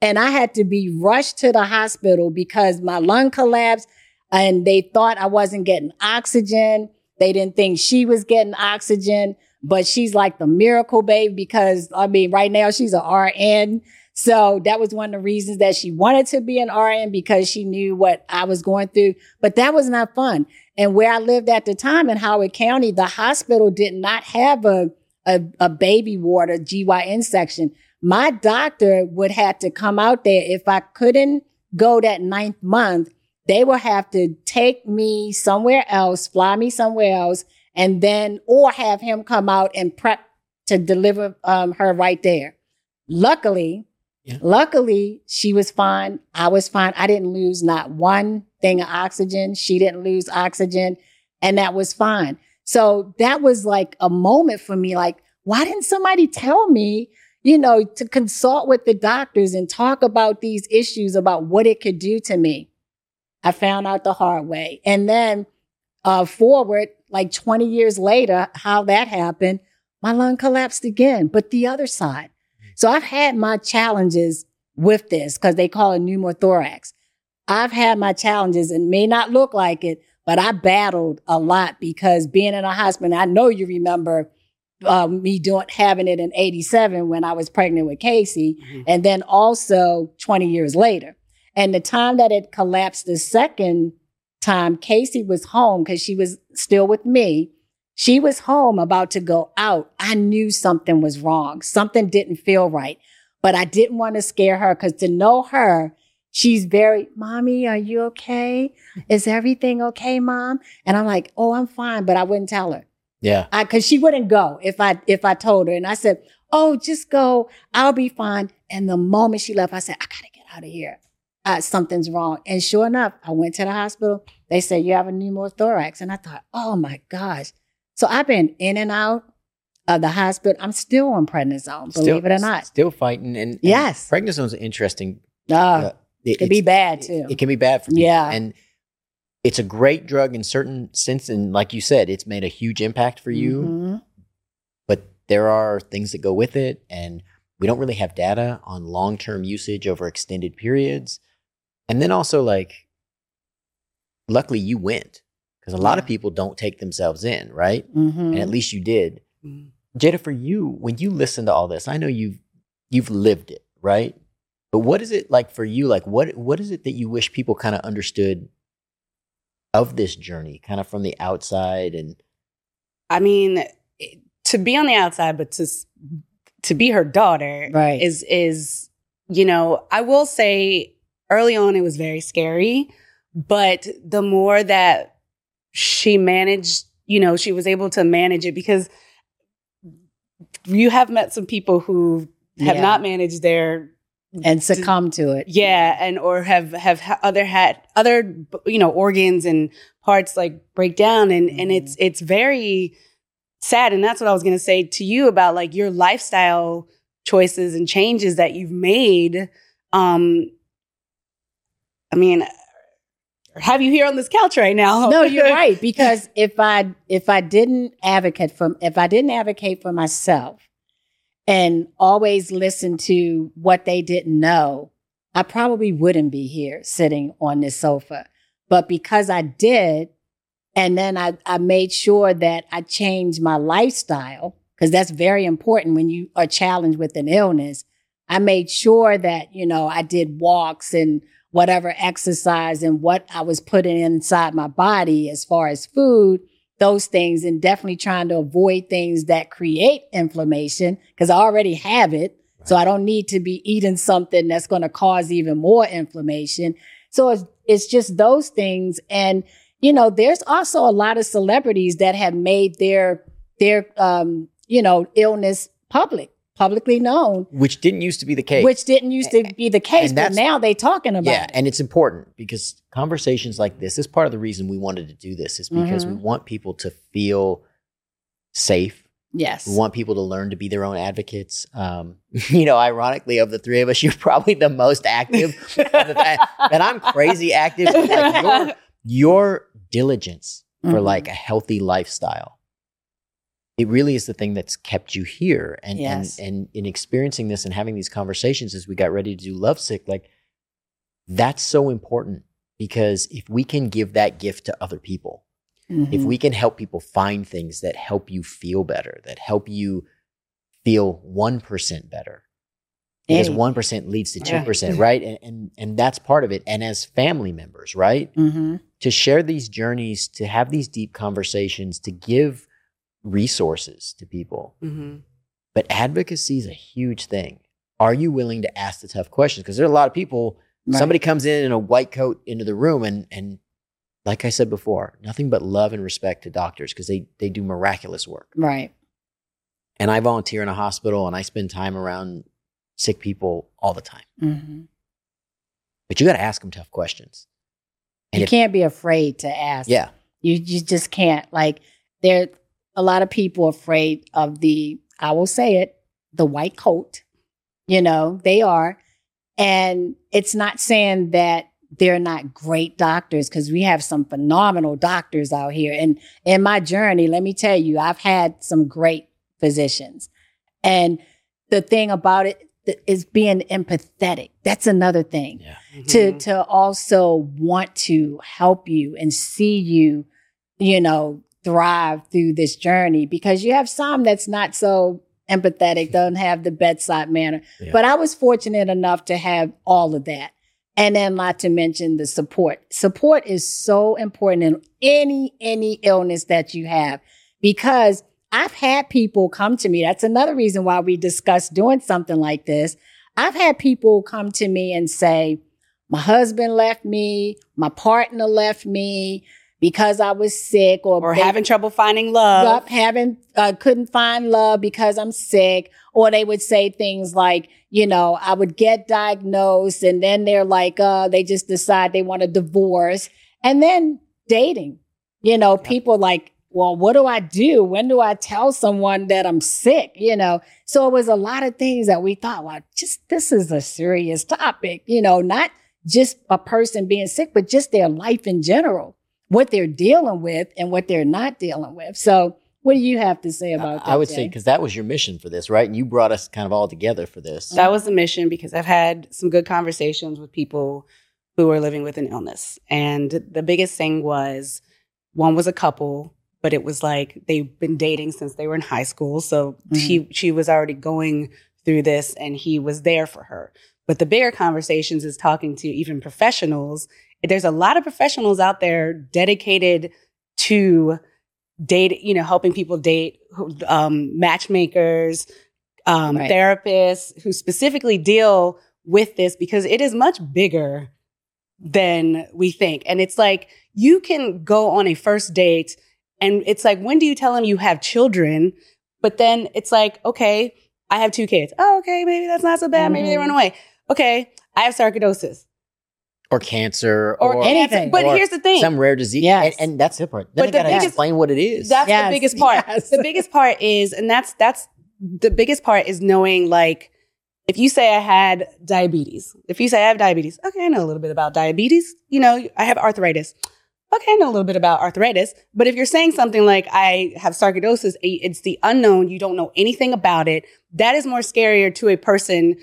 Speaker 2: And I had to be rushed to the hospital because my lung collapsed and they thought I wasn't getting oxygen. They didn't think she was getting oxygen, but she's like the miracle babe because I mean, right now she's a RN. So that was one of the reasons that she wanted to be an RN because she knew what I was going through. But that was not fun. And where I lived at the time in Howard County, the hospital did not have a, a, a baby ward, a GYN section. My doctor would have to come out there if I couldn't go that ninth month they will have to take me somewhere else, fly me somewhere else, and then, or have him come out and prep to deliver um, her right there. Luckily,
Speaker 3: Yeah.
Speaker 2: luckily, she was fine. I was fine. I didn't lose not one thing of oxygen. She didn't lose oxygen, and that was fine. So that was like a moment for me. Like, why didn't somebody tell me, you know, to consult with the doctors and talk about these issues about what it could do to me? I found out the hard way. And then uh, forward, like 20 years later, how that happened, my lung collapsed again, but the other side. So I've had my challenges with this because they call it pneumothorax. I've had my challenges and may not look like it, but I battled a lot because being in a hospital, I know you remember uh, me doing having it in 87 when I was pregnant with Casey,
Speaker 1: Mhm.
Speaker 2: and then also 20 years later. And the time that it collapsed the second time, Casey was home because she was still with me. She was home about to go out. I knew something was wrong. Something didn't feel right, but I didn't want to scare her because to know her, she's very, mommy, are you okay? Is everything okay, mom? And I'm like, oh, I'm fine, but I wouldn't tell her.
Speaker 3: Yeah.
Speaker 2: I cause she wouldn't go if I if I told her. And I said, Oh, just go. I'll be fine. And the moment she left, I said, I gotta get out of here. Uh, something's wrong. And sure enough, I went to the hospital. They said, You have a pneumothorax. And I thought, oh my gosh. So I've been in and out of the hospital. I'm still on prednisone, believe it or not.
Speaker 3: Still fighting. And, and
Speaker 2: Yes.
Speaker 3: Prednisone's interesting.
Speaker 2: Uh,
Speaker 3: uh, it,
Speaker 2: can be bad too.
Speaker 3: It can be bad for people.
Speaker 2: Yeah.
Speaker 3: And it's a great drug in certain sense. And like you said, it's made a huge impact for you.
Speaker 2: Mhm.
Speaker 3: But there are things that go with it. And we don't really have data on long term usage over extended periods. And then also, like, luckily you went because a lot of people don't take themselves in, right?
Speaker 2: Mhm.
Speaker 3: And at least you did.
Speaker 1: Mhm.
Speaker 3: Jada, for you, when you listen to all this, I know you've you've lived it, right? But what is it like for you? Like what what is it that you wish people kind of understood of this journey, kind of from the outside and
Speaker 1: I mean, to be on the outside, but to s- to be her daughter,
Speaker 2: Right.
Speaker 1: Is is you know, I will say early on it was very scary, but the more that she managed, you know, she was able to manage it because you have met some people who have
Speaker 2: Yeah.
Speaker 1: not managed their
Speaker 2: and succumb to it.
Speaker 1: yeah and or have have other had other you know organs and parts like break down and and
Speaker 2: Mhm.
Speaker 1: it's it's very sad and that's what i was going to say to you about like your lifestyle choices and changes that you've made um i mean have you here on this couch right now
Speaker 2: no, you're *laughs* right. Because if I if I didn't advocate for if I didn't advocate for myself and always listen to what they didn't know, I probably wouldn't be here sitting on this sofa. But because I did, and then I, I made sure that I changed my lifestyle, because that's very important when you are challenged with an illness. I made sure that, you know, I did walks and whatever exercise and what I was putting inside my body as far as food, those things, and definitely trying to avoid things that create inflammation because I already have it. So I don't need to be eating something that's going to cause even more inflammation. So it's, it's just those things. And, you know, there's also a lot of celebrities that have made their, their, um, you know, illness public, publicly known,
Speaker 3: which didn't used to be the case.
Speaker 2: which didn't used to be the case, but now they're talking about
Speaker 3: yeah,
Speaker 2: it.
Speaker 3: and it's important because conversations like this is part of the reason we wanted to do this is because we
Speaker 2: Mhm.
Speaker 3: want people to feel safe.
Speaker 2: Yes.
Speaker 3: We want people to learn to be their own advocates. Um, *laughs* you know, ironically, of the three of us, *laughs* you're probably the most active. *laughs* and I'm crazy active. Like your, your diligence for
Speaker 2: Mhm.
Speaker 3: like a healthy lifestyle it really is the thing that's kept you here and
Speaker 2: Yes.
Speaker 3: and and in experiencing this and having these conversations as we got ready to do lovesick like that's so important because if we can give that gift to other people if
Speaker 2: Mhm.
Speaker 3: we can help people find things that help you feel better that help you feel 1% better because
Speaker 2: Hey.
Speaker 3: 1% leads to 2% *laughs* right and, and and that's part of it and as family members right
Speaker 2: Mhm.
Speaker 3: to share these journeys, to have these deep conversations, to give resources to people.
Speaker 1: Mhm.
Speaker 3: But advocacy is a huge thing. Are you willing to ask the tough questions? Because there are a lot of people,
Speaker 2: Right.
Speaker 3: somebody comes in in a white coat into the room and and like I said before, nothing but love and respect to doctors because they they do miraculous work.
Speaker 2: Right.
Speaker 3: And I volunteer in a hospital and I spend time around sick people all the time.
Speaker 2: hmm
Speaker 3: But you got to ask them tough questions. And
Speaker 2: You
Speaker 3: if-
Speaker 2: can't be afraid to ask.
Speaker 3: Yeah.
Speaker 2: You you just can't. Like there a lot of people afraid of the I will say it, the white coat. You know, they are. And it's not saying that they're not great doctors because we have some phenomenal doctors out here. And in my journey, let me tell you, I've had some great physicians. And the thing about it is being empathetic. That's another thing
Speaker 3: Yeah.
Speaker 2: to
Speaker 1: Mhm.
Speaker 2: to also want to help you and see you you know thrive through this journey because you have some that's not so empathetic *laughs* don't have the bedside manner.
Speaker 3: Yeah.
Speaker 2: but i was fortunate enough to have all of that. And then not to mention the support. Support is so important in any any illness that you have because i've had people come to me. That's another reason why we discussed doing something like this. I've had people come to me and say my husband left me, my partner left me because I was sick or,
Speaker 1: Or
Speaker 2: they-
Speaker 1: having trouble finding love.
Speaker 2: up having uh, couldn't find love because I'm sick. Or they would say things like you know I would get diagnosed and then they're like uh they just decide they want a divorce. And then dating you know people like well what do I do? When do I tell someone that I'm sick you know? So it was a lot of things that we thought well just this is a serious topic you know not just a person being sick but just their life in general what they're dealing with and what they're not dealing with. So, what do you have to say about that?
Speaker 3: I would say because that was your mission for this, right? And you brought us kind of all together for this.
Speaker 1: That was the mission because I've had some good conversations with people who are living with an illness. And the biggest thing was one was a couple, but it was like they've been dating since they were in high school. So mm. she she was already going through this and he was there for her. But the bigger conversations is talking to even professionals. There's a lot of professionals out there dedicated to date, you know, helping people date, um, matchmakers, um,
Speaker 2: Right.
Speaker 1: therapists who specifically deal with this because it is much bigger than we think. And it's like you can go on a first date and it's like, when do you tell them you have children? But then it's like, okay, I have two kids. Oh, okay, maybe that's not so bad. Maybe they
Speaker 2: Mhm.
Speaker 1: run away. Okay, I have sarcoidosis
Speaker 3: or cancer
Speaker 1: or,
Speaker 3: or,
Speaker 2: anything.
Speaker 1: anything. But
Speaker 3: or
Speaker 1: here's the thing.
Speaker 3: some rare disease.
Speaker 2: Yes.
Speaker 3: And, and that's the part. Then
Speaker 1: But
Speaker 3: I
Speaker 1: the
Speaker 3: gotta
Speaker 1: biggest-
Speaker 3: explain what it is.
Speaker 1: That's
Speaker 2: Yes,
Speaker 1: the biggest part.
Speaker 2: yes.
Speaker 1: The biggest part is, and that's that's the biggest part is knowing like if you say I had diabetes, if you say I have diabetes, okay, I know a little bit about diabetes. You know, I have arthritis. Okay, I know a little bit about arthritis. But if you're saying something like I have sarcoidosis, it's the unknown, you don't know anything about it. That is more scarier to a person.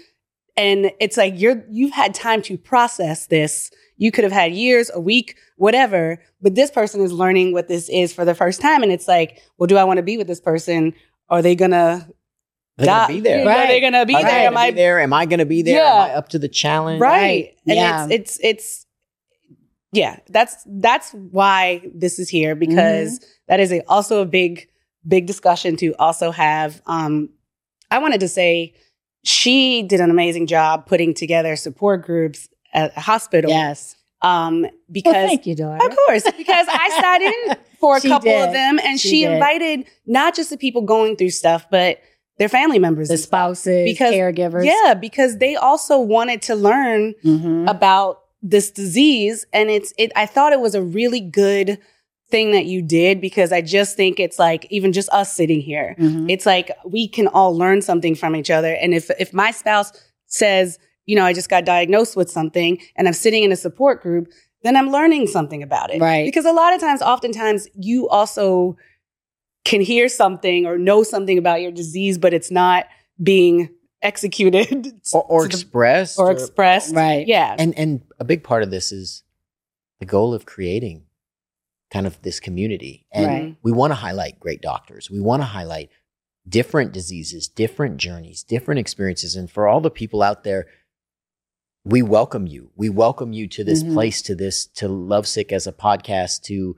Speaker 1: And it's like you're you've had time to process this. You could have had years, a week, whatever. But this person is learning what this is for the first time. And it's like, well, do I want to be with this person? Are they gonna
Speaker 3: They're gonna be there.
Speaker 1: You know,
Speaker 2: Right.
Speaker 1: they're gonna be
Speaker 3: Are they
Speaker 1: there.
Speaker 3: gonna
Speaker 1: Am I
Speaker 3: be there? Am I going to be there?
Speaker 1: Yeah.
Speaker 3: Am I up to the challenge?
Speaker 1: right? And
Speaker 2: Yeah.
Speaker 1: it's it's it's yeah. That's that's why this is here because that is a, also a big big discussion to also have. Um, I wanted to say she did an amazing job putting together support groups at a hospital.
Speaker 2: yes.
Speaker 1: Um,
Speaker 2: Well,
Speaker 1: because
Speaker 2: thank you, daughter.
Speaker 1: Of course, because I sat in for a *laughs* couple of them, and
Speaker 2: She
Speaker 1: she, invited not just the people going through stuff, but their family members,
Speaker 2: The spouses,
Speaker 1: Because-
Speaker 2: caregivers.
Speaker 1: Yeah, because they also wanted to learn
Speaker 2: Mhm.
Speaker 1: about this disease, and it's it. I thought it was a really good thing that you did because I just think it's like even just us sitting here,
Speaker 2: Mhm.
Speaker 1: it's like we can all learn something from each other. And if if my spouse says, you know, I just got diagnosed with something, and I'm sitting in a support group, then I'm learning something about it.
Speaker 2: Right.
Speaker 1: Because a lot of times, oftentimes, you also can hear something or know something about your disease, but it's not being executed *laughs*
Speaker 3: or, or
Speaker 1: to the-
Speaker 3: expressed
Speaker 1: or expressed.
Speaker 2: Right.
Speaker 1: Yeah.
Speaker 3: and and a big part of this is the goal of creating kind of this community and
Speaker 2: Right.
Speaker 3: we want to highlight great doctors we want to highlight different diseases different journeys different experiences and for all the people out there we welcome you we welcome you to this
Speaker 2: Mhm.
Speaker 3: place to this to lovesick as a podcast to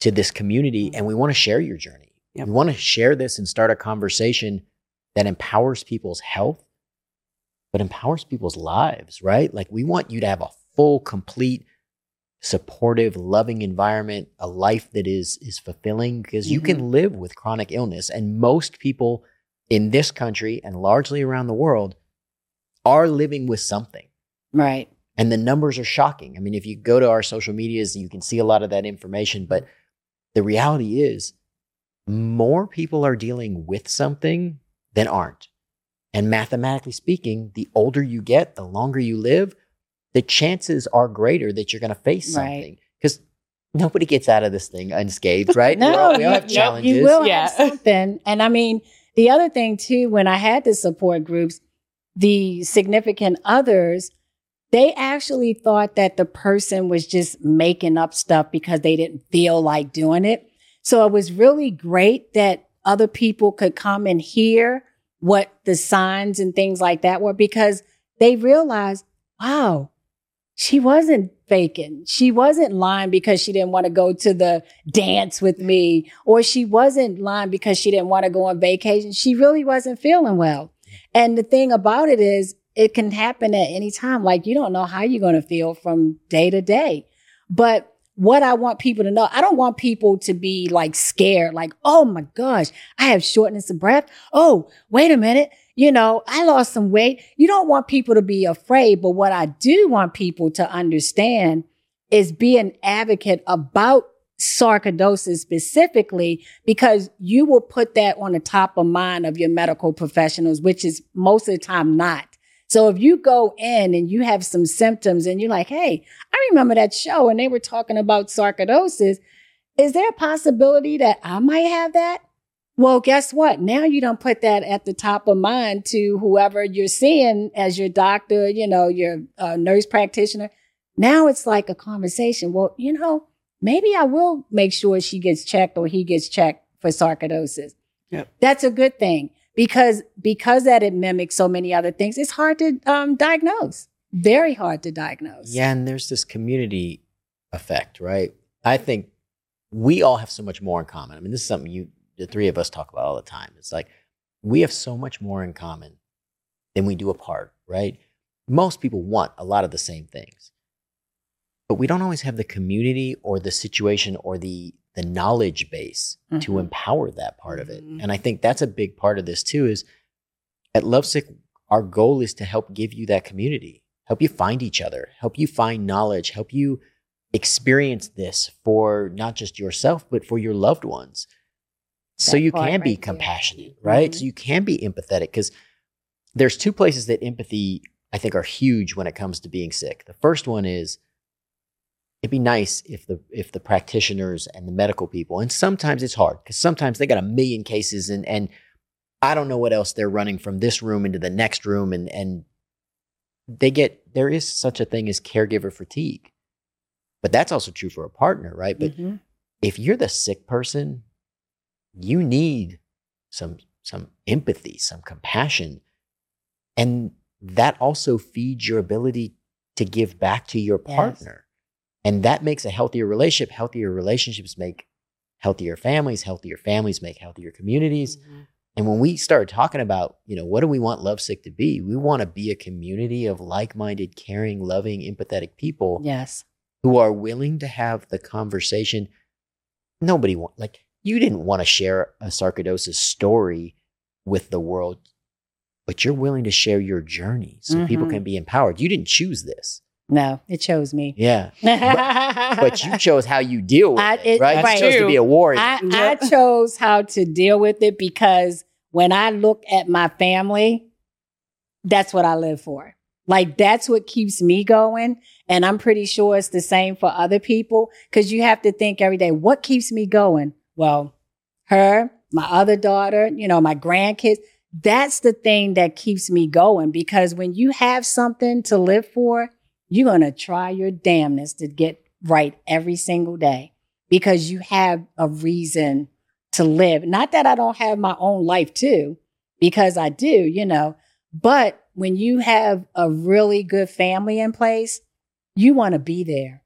Speaker 3: to this community and we want to share your journey
Speaker 1: Yep.
Speaker 3: we want to share this and start a conversation that empowers people's health but empowers people's lives, right? Like we want you to have a full, complete, supportive, loving environment, a life that is is fulfilling because you can mm-hmm. live with chronic illness and most people in this country and largely around the world are living with something.
Speaker 2: Right.
Speaker 3: And the numbers are shocking. I mean, if you go to our social medias, you can see a lot of that information, but the reality is more people are dealing with something than aren't. And mathematically speaking, the older you get, the longer you live, the chances are greater that you're going to face something. Because nobody gets out of this thing unscathed, right?
Speaker 2: No,
Speaker 3: we all, we all have
Speaker 2: you-
Speaker 3: challenges.
Speaker 2: You will
Speaker 1: Yeah.
Speaker 2: have *laughs* something. And I mean, the other thing too, when I had the support groups, the significant others, they actually thought that the person was just making up stuff because they didn't feel like doing it. So it was really great that other people could come and hear what the signs and things like that were because they realized, wow, she wasn't faking. She wasn't lying because she didn't want to go to the dance with me, or she wasn't lying because she didn't want to go on vacation. She really wasn't feeling well. And the thing about it is, it can happen at any time. Like you don't know how you're going to feel from day to day. But what I want people to know, I don't want people to be like scared, like, oh my gosh, I have shortness of breath. Oh, wait a minute. You know, I lost some weight. You don't want people to be afraid. But what I do want people to understand is be an advocate about sarcoidosis specifically, because you will put that on the top of mind of your medical professionals, which is most of the time not. So if you go in and you have some symptoms and you're like, Hey, I remember that show and they were talking about sarcoidosis. Is there a possibility that I might have that? Well, guess what? Now you don't put that at the top of mind to whoever you're seeing as your doctor, you know, your uh, nurse practitioner. Now it's like a conversation. Well, you know, maybe I will make sure she gets checked or he gets checked for sarcoidosis.
Speaker 1: Yep.
Speaker 2: That's a good thing because because that it mimics so many other things. It's hard to um, diagnose. Very hard to diagnose.
Speaker 3: Yeah, and there's this community effect, right? I think we all have so much more in common. I mean, this is something you, the three of us, talk about all the time. It's like we have so much more in common than we do apart, right? Most people want a lot of the same things, but we don't always have the community or the situation or the the knowledge base to
Speaker 2: Mhm.
Speaker 3: empower that part of it.
Speaker 1: Mhm.
Speaker 3: And I think that's a big part of this too. Is at Lovesick, our goal is to help give you that community, help you find each other, help you find knowledge, help you experience this for not just yourself, but for your loved ones. So you can be
Speaker 2: right there.
Speaker 3: compassionate, right?
Speaker 2: Mhm.
Speaker 3: So you can be empathetic because there's two places that empathy, I think, are huge when it comes to being sick. The first one is it'd be nice if the if the practitioners and the medical people, and sometimes it's hard because sometimes they got a million cases and and I don't know what else they're running from this room into the next room and and they get there is such a thing as caregiver fatigue. But that's also true for a partner, right? But
Speaker 2: Mhm.
Speaker 3: if you're the sick person, you need some some empathy, some compassion. And that also feeds your ability to give back to your
Speaker 2: Yes.
Speaker 3: partner. And that makes a healthier relationship. Healthier relationships make healthier families. Healthier families make healthier communities.
Speaker 1: Mhm.
Speaker 3: And when we start talking about, you know, what do we want Lovesick to be? We want to be a community of like-minded, caring, loving, empathetic people
Speaker 2: Yes.
Speaker 3: who are willing to have the conversation. Nobody want like you didn't want to share a sarcoidosis story with the world, but you're willing to share your journey so people
Speaker 2: Mhm.
Speaker 3: can be empowered. You didn't choose this.
Speaker 2: No, it chose me.
Speaker 3: Yeah. But you *laughs* chose how you deal with
Speaker 2: I-
Speaker 3: it,
Speaker 2: it-
Speaker 3: right?
Speaker 1: right.
Speaker 3: You chose to be a warrior.
Speaker 2: I,
Speaker 1: Yep.
Speaker 2: I chose how to deal with it because when I look at my family, that's what I live for. Like that's what keeps me going. And I'm pretty sure it's the same for other people because you have to think every day, what keeps me going? Well, her, my other daughter, you know, my grandkids. That's the thing that keeps me going because when you have something to live for, you're going to try your damnness to get right every single day because you have a reason to live. Not that I don't have my own life too, because I do, you know, but when you have a really good family in place, you want to be there.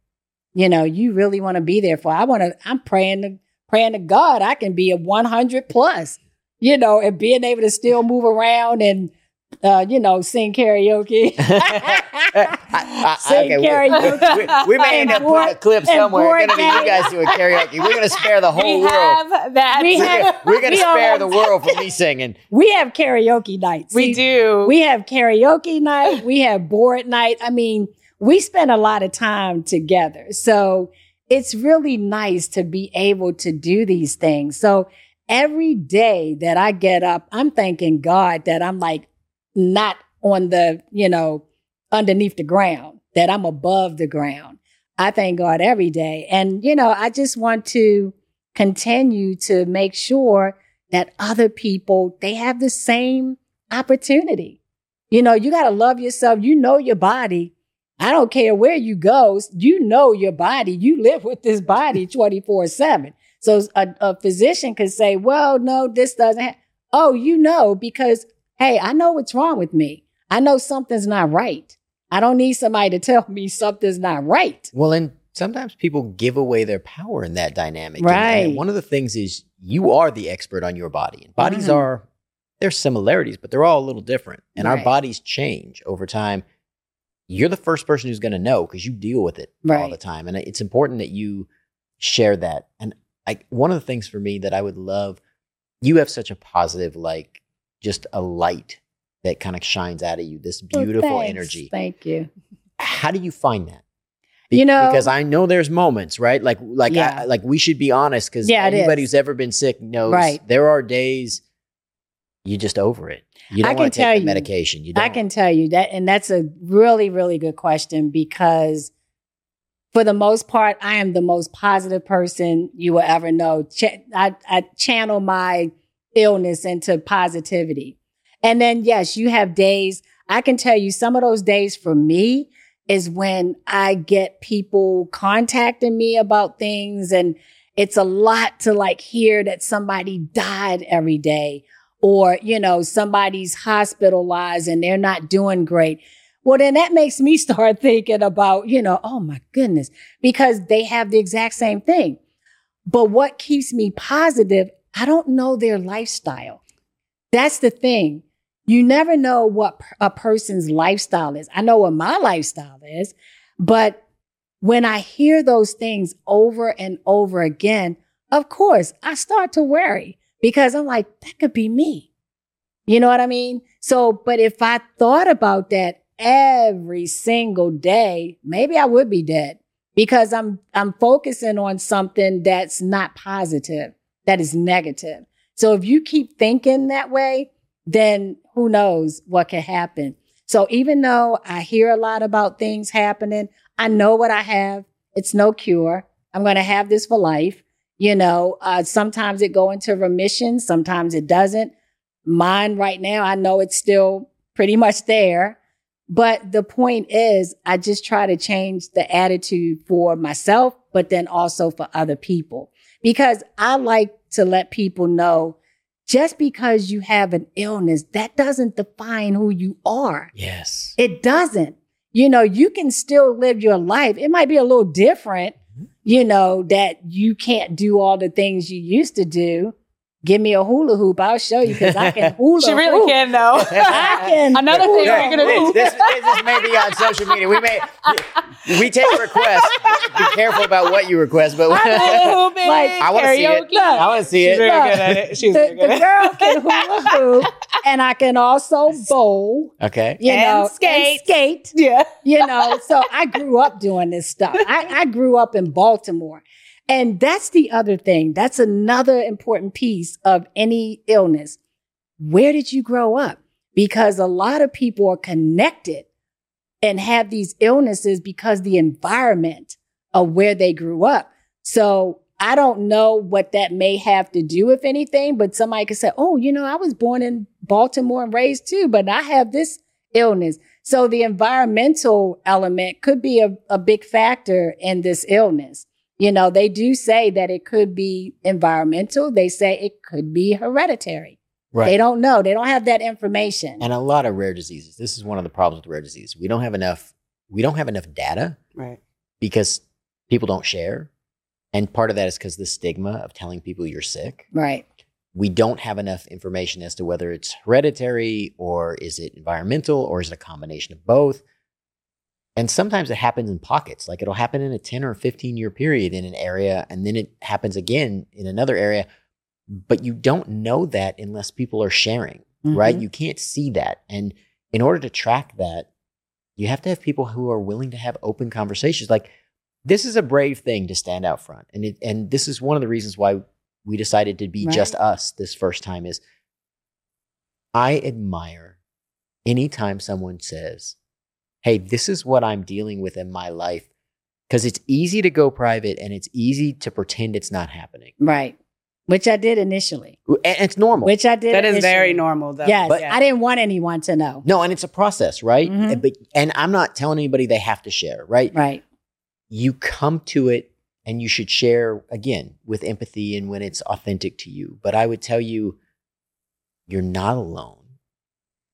Speaker 2: You know, you really want to be there for. I want to. I'm praying to praying to God I can be a 100 plus. You know, and being able to still move around and uh, you know, sing karaoke. *laughs*
Speaker 3: I- *laughs*
Speaker 2: Sing
Speaker 3: okay, we-
Speaker 2: karaoke.
Speaker 3: We, we may end up
Speaker 2: board-
Speaker 3: putting a clip somewhere.
Speaker 2: board
Speaker 3: It's gonna be you guys doing karaoke. We're gonna spare the *laughs* whole
Speaker 1: we
Speaker 3: world.
Speaker 1: have that.
Speaker 2: We
Speaker 3: We're
Speaker 2: have-
Speaker 3: gonna- We're gonna
Speaker 2: we
Speaker 3: spare
Speaker 2: all-
Speaker 3: the world from me singing.
Speaker 2: we have karaoke nights.
Speaker 1: we
Speaker 2: See,
Speaker 1: do.
Speaker 2: We have karaoke night. We have board night. I mean, we spend a lot of time together. So it's really nice to be able to do these things. So every day that I get up, I'm thanking God that I'm like not on the, you know, underneath the ground, that I'm above the ground. I thank God every day. And, you know, I just want to continue to make sure that other people, they have the same opportunity. You know, you got to love yourself. You know your body. I don't care where you go. You know your body. You live with this body *laughs* 24 seven. So a, a physician could say, well, no, this doesn't happen. Oh, you know, because hey, I know what's wrong with me. I know something's not right. I don't need somebody to tell me something's not right.
Speaker 3: Well, and sometimes people give away their power in that dynamic.
Speaker 2: Right.
Speaker 3: And, one of the things is you are the expert on your body. And bodies
Speaker 2: Mhm.
Speaker 3: are there's similarities, but they're all a little different. And our bodies change over time. You're the first person who's going to know because you deal with it all the time. And it's important that you share that. And I, one of the things for me that I would love, you have such a positive, like just a light that kind of shines out of you, this
Speaker 2: oh,
Speaker 3: beautiful
Speaker 2: thanks.
Speaker 3: energy.
Speaker 2: Thank you.
Speaker 3: How do you find that?
Speaker 2: You know-
Speaker 3: because I know there's moments, right? Like, like,
Speaker 2: Yeah.
Speaker 3: I, like we should be honest because
Speaker 2: Yeah,
Speaker 3: anybody who's ever been sick knows
Speaker 2: Right.
Speaker 3: there are days you just over it. You
Speaker 2: I
Speaker 3: don't
Speaker 2: can tell
Speaker 3: take the
Speaker 2: you-
Speaker 3: medication. You don't.
Speaker 2: I can tell you that, and that's a really, really good question because for the most part, I am the most positive person you will ever know. Ch- I, I channel my illness into positivity. And then, yes, you have days. I can tell you some of those days for me is when I get people contacting me about things and it's a lot to like hear that somebody died every day or, you know, somebody's hospitalized and they're not doing great. Well, then that makes me *laughs* start thinking about, you know, oh my goodness, because they have the exact same thing. But what keeps me positive, I don't know their lifestyle. That's the thing. You never know what a person's lifestyle is. I know what my lifestyle is, but when I hear those things over and over again, of course, I start to worry because I'm like, that could be me. You know what I mean? So, but if I thought about that every single day, maybe I would be dead because I'm, I'm focusing on something that's not positive, that is negative. So if you keep thinking that way, then who knows what can happen. So even though I hear a lot about things happening, I know what I have. It's no cure. I'm going to have this for life. You know, uh, sometimes it go into remission. Sometimes it doesn't. Mine right now, I know it's still pretty much there. But the point is, I just try to change the attitude for myself, but then also for other people. Because I like to let people know just because you have an illness, that doesn't define who you are.
Speaker 3: Yes.
Speaker 2: It doesn't. You know, you can still live your life. It might be a little different, you know, that you can't do all the things you used to do. Give me a hula hoop. I'll show you because I can *laughs* hula hoop.
Speaker 1: she really
Speaker 2: hoop.
Speaker 1: can though. *laughs*
Speaker 2: I can.
Speaker 1: Another thing
Speaker 2: hula
Speaker 1: we're gonna
Speaker 2: hoop.
Speaker 1: do.
Speaker 3: this, this, this may be on social media. We may we take requests. Be careful about what you request, but
Speaker 2: I
Speaker 1: Hula hooping,
Speaker 2: Like,
Speaker 3: I want to see it.
Speaker 1: karaoke.
Speaker 3: I want to see it.
Speaker 1: She's very
Speaker 2: Look,
Speaker 1: good at it. She's
Speaker 2: The,
Speaker 1: very good
Speaker 2: the girl can hula hoop, and I can also bowl.
Speaker 3: Okay.
Speaker 2: You
Speaker 1: And
Speaker 2: know,
Speaker 1: skate.
Speaker 2: and skate.
Speaker 1: Yeah.
Speaker 2: you know so i grew up doing this stuff I, I grew up in baltimore and that's the other thing that's another important piece of any illness where did you grow up because a lot of people are connected and have these illnesses because the environment of where they grew up so I don't know what that may have to do with anything, but somebody could say, Oh, you know, I was born in Baltimore and raised too, but I have this illness. So the environmental element could be a, a big factor in this illness. You know, they do say that it could be environmental. They say it could be hereditary.
Speaker 3: Right.
Speaker 2: They don't know. They don't have that information.
Speaker 3: and a lot of rare diseases. This is one of the problems with rare disease. We don't have enough. We don't have enough data
Speaker 1: Right.
Speaker 3: because people don't share, and part of that is because the stigma of telling people you're sick.
Speaker 2: right.
Speaker 3: We don't have enough information as to whether it's hereditary or is it environmental or is it a combination of both. And sometimes it happens in pockets. Like it'll happen in a 10 or 15 year period in an area, and then it happens again in another area. But you don't know that unless people are sharing, right?
Speaker 2: Mhm.
Speaker 3: You can't see that. And in order to track that, you have to have people who are willing to have open conversations. Like this is a brave thing to stand out front. And it, and this is one of the reasons why we decided to be just us this first time is I admire anytime someone says, Hey, this is what I'm dealing with in my life. Because it's easy to go private and it's easy to pretend it's not happening.
Speaker 2: Right. Which I did initially.
Speaker 3: And it's normal.
Speaker 2: Which I did.
Speaker 1: That is very normal, though.
Speaker 2: Yes.
Speaker 3: But-
Speaker 2: I didn't want anyone to know.
Speaker 3: no, and it's a process, right?
Speaker 2: Mhm.
Speaker 3: And, but, and I'm not telling anybody they have to share, right?
Speaker 2: Right.
Speaker 3: You come to it and you should share again with empathy and when it's authentic to you. But I would tell you, you're not alone.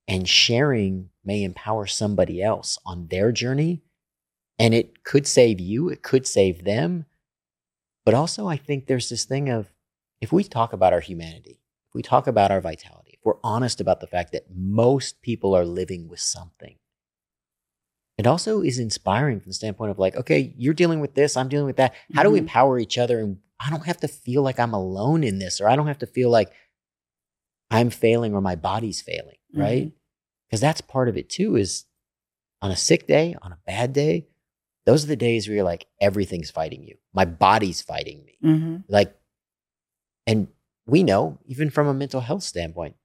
Speaker 3: And sharing may empower somebody else on their journey. And it could save you, it could save them. But also, I think there's this thing of if we talk about our humanity, if we talk about our vitality, if we're honest about the fact that most people are living with something, it also is inspiring from the standpoint of like, okay, you're dealing with this, I'm dealing with that. How do we
Speaker 2: mm-hmm.
Speaker 3: empower each other? And I don't have to feel like I'm alone in this, or I don't have to feel like I'm failing or my body's failing, right? Because that's part of it too. Is on a sick day, on a bad day, those are the days where you're like, everything's fighting you. My body's fighting me.
Speaker 2: hmm
Speaker 3: Like, and we know, even from a mental health standpoint,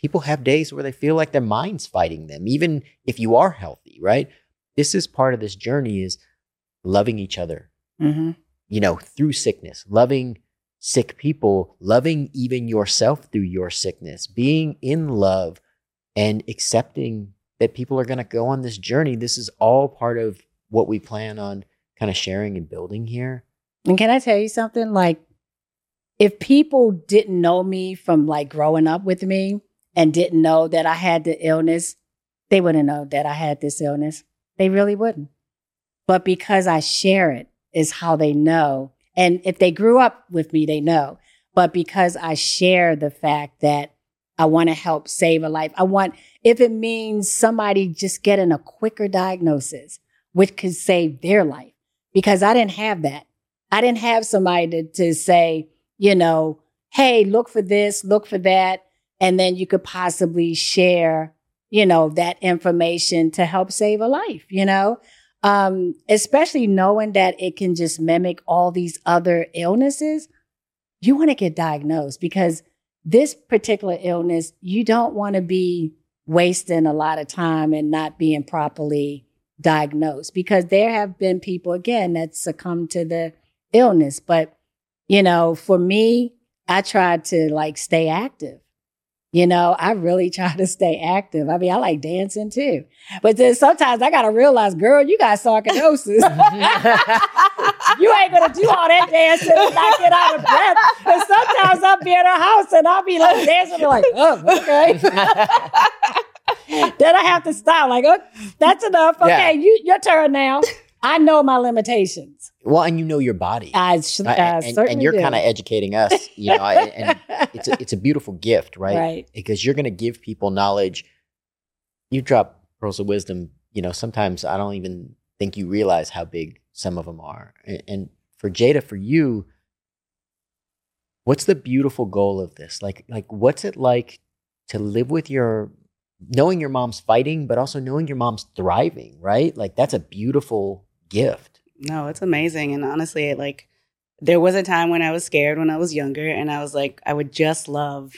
Speaker 3: people have days where they feel like their mind's fighting them, even if you are healthy, right? This is part of this journey is loving each other,
Speaker 2: hmm
Speaker 3: you know, through sickness, loving sick people, loving even yourself through your sickness, being in love and accepting that people are going to go on this journey. This is all part of what we plan on kind of sharing and building here.
Speaker 2: And can I tell you something? Like, if people didn't know me from like growing up with me and didn't know that I had the illness, they wouldn't know that I had this illness. They really wouldn't. But because I share it is how they know. And if they grew up with me, they know. But because I share the fact that I want to help save a life, I want, if it means somebody just getting a quicker diagnosis, which could save their life, because I didn't have that. I didn't have somebody to, to say, you know, hey, look for this, look for that. And then you could possibly share, you know, that information to help save a life, you know? Um, especially knowing that it can just mimic all these other illnesses. You want to get diagnosed because this particular illness, you don't want to be wasting a lot of time and not being properly diagnosed because there have been people again that succumb to the illness. But you know for me i tried to like stay active you know i really *laughs* try to stay active i mean i like dancing too but then sometimes i gotta realize girl you got sarcoidosis *laughs* you ain't gonna do all that dancing and not get out of breath but sometimes i'll be at her house and i'll be like dancing like oh okay *laughs* then I have to stop. Like, oh, that's enough. Okay,
Speaker 3: Yeah.
Speaker 2: you your turn now. I know my limitations.
Speaker 3: well, and you know your body.
Speaker 2: I, sh-
Speaker 3: Uh,
Speaker 2: I
Speaker 3: and,
Speaker 2: certainly
Speaker 3: and you're kind of educating us, you know, and *laughs* it's a, it's a beautiful gift, right?
Speaker 2: Right.
Speaker 3: Because you're going to give people knowledge. You drop pearls of wisdom, you know, sometimes I don't even think you realize how big some of them are. And, and for Jada, for you, what's the beautiful goal of this? Like, like what's it like to live with your knowing your mom's fighting, but also knowing your mom's thriving, right? Like that's a beautiful gift.
Speaker 1: No, it's amazing. And honestly, it, like there was a time when I was scared when I was younger and I was like, I would just love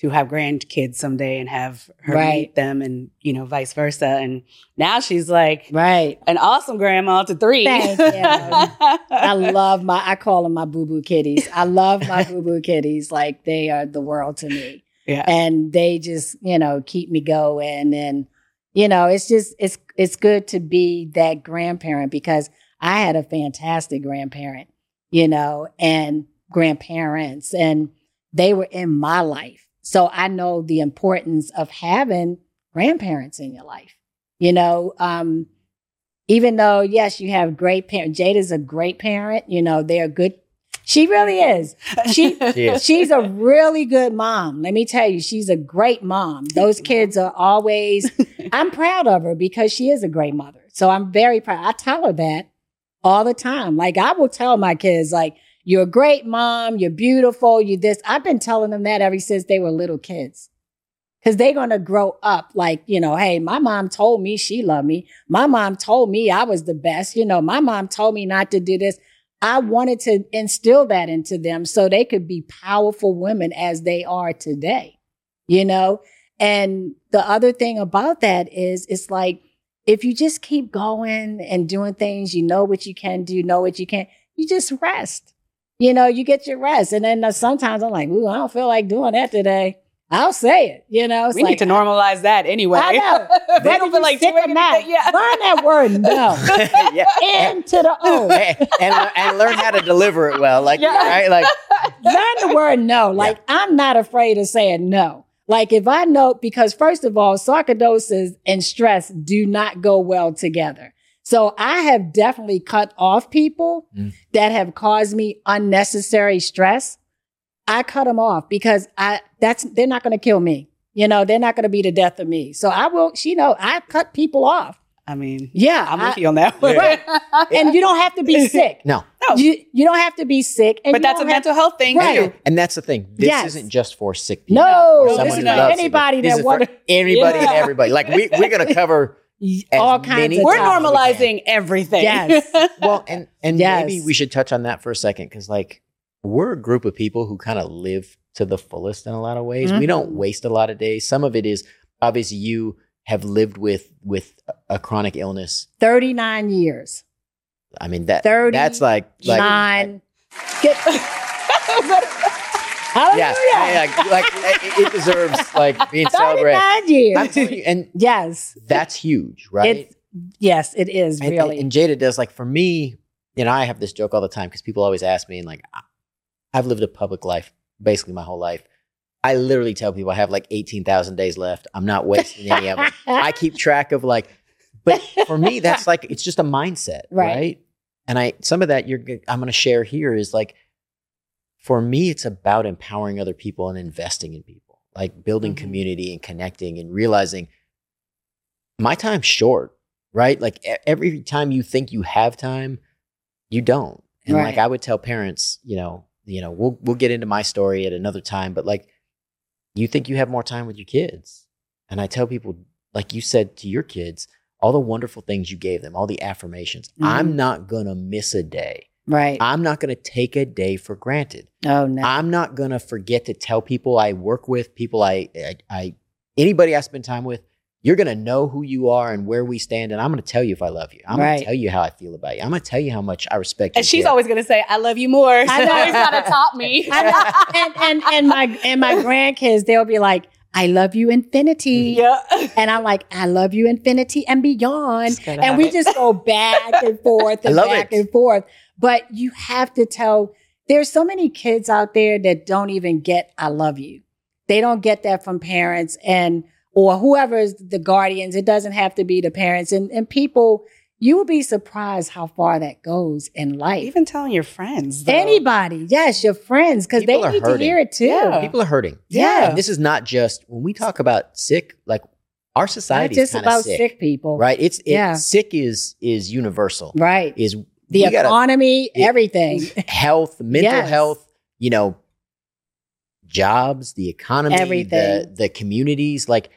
Speaker 1: to have grandkids someday and have her
Speaker 2: Right.
Speaker 1: meet them and, you know, vice versa. And now she's like
Speaker 2: Right.
Speaker 1: an awesome grandma to three.
Speaker 2: Thank you. *laughs* I love my, I call them my boo boo kitties. I love my boo boo kitties. Like they are the world to me.
Speaker 1: yeah.
Speaker 2: And they just, you know, keep me going. And, you know, it's just, it's, it's good to be that grandparent because I had a fantastic grandparent, you know, and grandparents, and they were in my life. So I know the importance of having grandparents in your life, you know, um, even though yes you have great parents jada's a great parent you know they're good she really is. She *laughs*
Speaker 3: She is.
Speaker 2: she's a really good mom. Let me tell you she's a great mom. Those *laughs* kids are always i'm proud of her because she is a great mother. So i'm very proud. I tell her that all the time. Like i will tell my kids like you're a great mom. You're beautiful. You this. I've been telling them that ever since they were little kids. Because they're going to grow up like, you know, hey, my mom told me she loved me. My mom told me I was the best. You know, my mom told me not to do this. I wanted to instill that into them so they could be powerful women as they are today, you know? And the other thing about that is it's like, if you just keep going and doing things, you know what you can do, know what you can't, you just rest. You know, you get your rest. And then sometimes I'm like, ooh, I don't feel like doing that today. I'll say it. You know, it's
Speaker 1: we
Speaker 2: like,
Speaker 1: need to normalize that anyway.
Speaker 2: I know. *laughs* Whether
Speaker 1: don't feel like
Speaker 2: sick or not,
Speaker 1: yeah.
Speaker 2: learn that word no. *laughs*
Speaker 3: yeah.
Speaker 2: N to the O. *laughs*
Speaker 3: and, and and learn how to deliver it well. Like
Speaker 1: Yeah.
Speaker 3: right, like
Speaker 2: Learn the word no. Like I'm not afraid of saying no. Like if I know, because first of all, sarcoidosis and stress do not go well together. So I have definitely cut off people
Speaker 3: Mm.
Speaker 2: that have caused me unnecessary stress. I cut them off because I that's they're not going to kill me. You know, they're not going to be the death of me. So I will. She know, I cut people off.
Speaker 1: I mean,
Speaker 2: Yeah,
Speaker 1: I'm
Speaker 2: I-
Speaker 1: with you on that one.
Speaker 2: Right. *laughs* and you don't have to be *laughs* sick.
Speaker 3: no.
Speaker 1: No.
Speaker 2: You you don't have to be sick. And
Speaker 1: but that's a
Speaker 2: don't
Speaker 1: mental health thing
Speaker 2: Right.
Speaker 1: too.
Speaker 3: And that's the thing. This
Speaker 2: Yes.
Speaker 3: isn't just for sick people.
Speaker 2: No,
Speaker 3: or someone
Speaker 1: this is not.
Speaker 2: Anybody
Speaker 3: people. This
Speaker 2: that
Speaker 3: is for
Speaker 2: wanna-
Speaker 3: anybody and everybody. Like we we're gonna *laughs* cover as
Speaker 2: all kinds of
Speaker 1: We're
Speaker 2: topics.
Speaker 1: normalizing everything.
Speaker 2: Yes.
Speaker 3: well, and and
Speaker 2: Yes.
Speaker 3: maybe we should touch on that for a second because like we're a group of people who kind of live to the fullest in a lot of ways. We mm-hmm.
Speaker 2: don't
Speaker 3: waste a lot of days. Some of it is obviously you have lived with with a chronic illness.
Speaker 2: 39 years.
Speaker 3: I mean that
Speaker 2: 39.
Speaker 3: that's like like
Speaker 2: Nine. Get, *laughs* Hallelujah.
Speaker 3: yeah, yeah, like it, it deserves like being *laughs* celebrated.
Speaker 2: 39 years.
Speaker 3: I'm telling you, and
Speaker 2: yes.
Speaker 3: that's huge, right?
Speaker 2: It's, yes, it is
Speaker 3: and,
Speaker 2: really.
Speaker 3: and Jada does like for me, you know, I have this joke all the time because people always ask me, and like, I've lived a public life basically my whole life. I literally tell people I have like eighteen thousand days left. I'm not wasting any of them. I *laughs* keep track of like, but for me, that's like it's just a mindset,
Speaker 2: Right.
Speaker 3: right? And I some of that you're I'm going to share here is like, for me, it's about empowering other people and investing in people, like building
Speaker 2: Mhm.
Speaker 3: community and connecting and realizing my time's short, right? Like every time you think you have time, you don't. And like I would tell parents, you know, you know, we'll we'll get into my story at another time, but like you think you have more time with your kids. And I tell people, like you said to your kids, all the wonderful things you gave them, all the affirmations.
Speaker 2: Mhm.
Speaker 3: I'm not gonna miss a day.
Speaker 2: right.
Speaker 3: I'm not gonna take a day for granted.
Speaker 2: oh, no.
Speaker 3: I'm not gonna forget to tell people I work with, people I, I, I anybody I spend time with. You're gonna know who you are and where we stand, and I'm gonna tell you if I love you. I'm
Speaker 2: Right.
Speaker 3: gonna tell you how I feel about you. I'm gonna tell you how much I respect you.
Speaker 1: And she's
Speaker 3: care.
Speaker 1: always gonna say, "I love you more." So
Speaker 2: I *laughs* know.
Speaker 1: he's gotta top me.
Speaker 2: And, and, and my, and my grandkids, they'll be like, I love you infinity.
Speaker 1: yeah.
Speaker 2: And I'm like, I love you infinity and beyond. And we
Speaker 1: it.
Speaker 2: just go back and *laughs* forth and back
Speaker 3: it.
Speaker 2: and forth. But you have to tell, there's so many kids out there that don't even get I love you. They don't get that from parents and or whoever is the guardians. It doesn't have to be the parents. And and people, you will be surprised how far that goes in life.
Speaker 1: Even telling your friends. though.
Speaker 2: Anybody, yes, your friends, because they
Speaker 3: People are
Speaker 2: need to hear it too.
Speaker 1: Yeah.
Speaker 3: people are hurting.
Speaker 2: Yeah.
Speaker 3: And this is not just when we talk about sick, like our
Speaker 2: Not
Speaker 3: society
Speaker 2: just
Speaker 3: is
Speaker 2: about
Speaker 3: sick,
Speaker 2: sick people.
Speaker 3: right? It's it,
Speaker 2: Yeah.
Speaker 3: sick is is universal.
Speaker 2: Right.
Speaker 3: Is
Speaker 2: The
Speaker 3: we gotta-
Speaker 2: economy,
Speaker 3: Yeah.
Speaker 2: everything.
Speaker 3: health, mental
Speaker 2: Yes.
Speaker 3: health, you know, jobs, the economy, the the communities. Like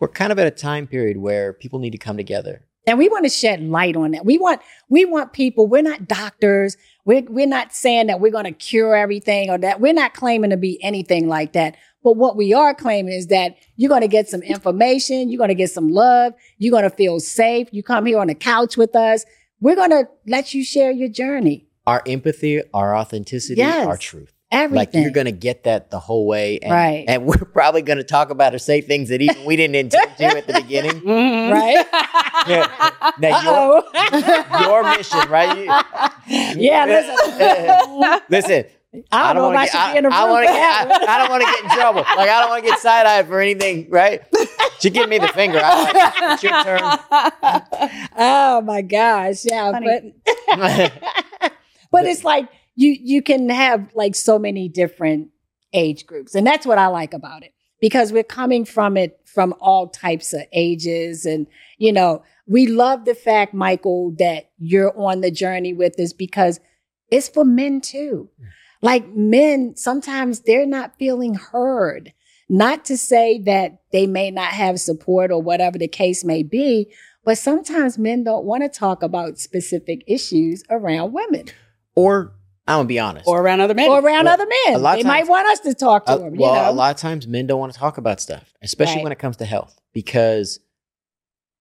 Speaker 3: we're kind of at a time period where people need to come together.
Speaker 2: And we want to shed light on that. We want we want people, we're not doctors. We're, we're not saying that we're going to cure everything or that we're not claiming to be anything like that. But what we are claiming is that you're going to get some information, you're going to get some love, you're going to feel safe. You come here on the couch with us. We're going to let you share your journey.
Speaker 3: Our empathy, our authenticity,
Speaker 2: Yes.
Speaker 3: our truth.
Speaker 2: Everything.
Speaker 3: Like you're going to get that the whole way. And,
Speaker 2: Right.
Speaker 3: And we're *laughs* probably going to talk about or say things that even we didn't intend to at the beginning. *laughs*
Speaker 1: Mhm.
Speaker 2: right?
Speaker 3: Yeah. Now, your, *laughs* your mission, right? You-
Speaker 2: yeah, listen.
Speaker 3: Listen,
Speaker 2: I don't, know if
Speaker 3: wanna
Speaker 2: I
Speaker 3: get-
Speaker 2: should be in a room
Speaker 3: I, wanna
Speaker 2: for
Speaker 3: get,
Speaker 2: that
Speaker 3: I. I don't want to get in trouble. Like I don't want to get side eyed for anything, right? She give me the finger. I'm like, it's your turn.
Speaker 2: Oh my gosh. Yeah.
Speaker 1: Funny.
Speaker 2: But but it's like you you can have like so many different age groups. And that's what I like about it. Because we're coming from it from all types of ages. And, you know, we love the fact, Michael, that you're on the journey with us because it's for men too. Like men, sometimes they're not feeling heard. Not to say that they may not have support or whatever the case may be, but sometimes men don't want to talk about specific issues around women
Speaker 3: or I'm gonna be honest.
Speaker 1: or around other men.
Speaker 2: or around
Speaker 3: Well,
Speaker 2: other men.
Speaker 3: a lot
Speaker 2: They
Speaker 3: of
Speaker 2: might want us to talk to
Speaker 3: Uh,
Speaker 2: them.
Speaker 3: well,
Speaker 2: you know?
Speaker 3: a lot of times men don't want to talk about stuff, especially
Speaker 2: Right.
Speaker 3: when it comes to health, because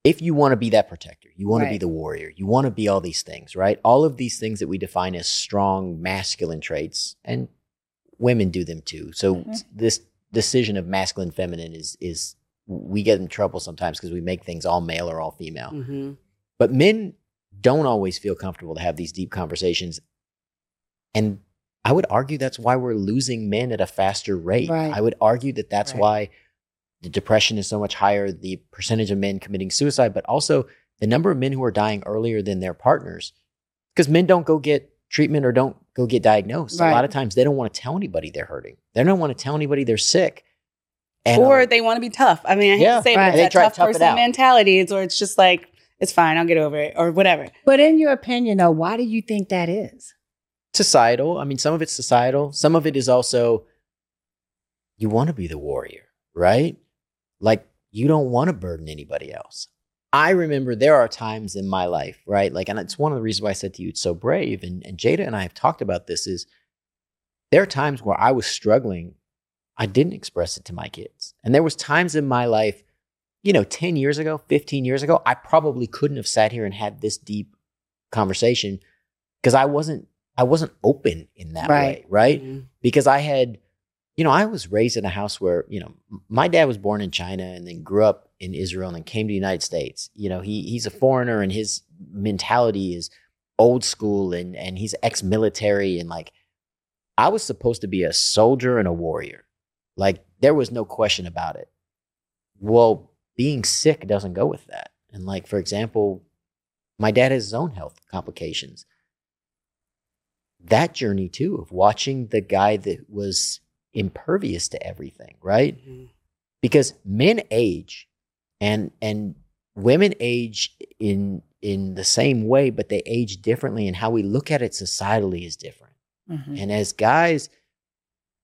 Speaker 3: if you want to be that protector, you want to be the warrior, you want to be all these things, right? All of these things that we define as strong masculine traits, and women do them too. So
Speaker 2: Mhm.
Speaker 3: this decision of masculine feminine is is we get in trouble sometimes because we make things all male or all female.
Speaker 1: Mhm.
Speaker 3: But men don't always feel comfortable to have these deep conversations. And I would argue that's why we're losing men at a faster rate.
Speaker 2: Right.
Speaker 3: I would argue that that's
Speaker 2: Right.
Speaker 3: why the depression is so much higher, the percentage of men committing suicide, but also the number of men who are dying earlier than their partners. Because men don't go get treatment or don't go get diagnosed. A lot of times they don't want to tell anybody they're hurting. They don't want to tell anybody they're sick. And,
Speaker 1: or
Speaker 3: uh,
Speaker 1: they want to be tough. I mean, I hate
Speaker 3: Yeah.
Speaker 1: to say, it,
Speaker 2: Right.
Speaker 1: but it's that tough
Speaker 3: tough it
Speaker 1: person
Speaker 3: out.
Speaker 1: mentality. It's, or it's just like, it's fine, I'll get over it, or whatever.
Speaker 2: but in your opinion, though, why do you think that is?
Speaker 3: Societal. I mean, some of it's societal. Some of it is also you want to be the warrior, right? Like you don't want to burden anybody else. I remember there are times in my life, right? Like, and it's one of the reasons why I said to you, it's so brave. And, and Jada and I have talked about this is there are times where I was struggling. I didn't express it to my kids. And there was times in my life, you know, 10 years ago, 15 years ago, I probably couldn't have sat here and had this deep conversation because I wasn't I wasn't open in that
Speaker 2: Right.
Speaker 3: way, right?
Speaker 1: Mhm.
Speaker 3: Because I had, you know, I was raised in a house where, you know, my dad was born in China and then grew up in Israel and then came to the United States. You know, he he's a foreigner and his mentality is old school and and he's ex-military and like I was supposed to be a soldier and a warrior. Like there was no question about it. Well, being sick doesn't go with that. And like for example, my dad has his own health complications that journey too of watching the guy that was impervious to everything, right?
Speaker 1: Mhm.
Speaker 3: Because men age and and women age in in the same way, but they age differently and how we look at it societally is different.
Speaker 2: Mhm.
Speaker 3: And as guys,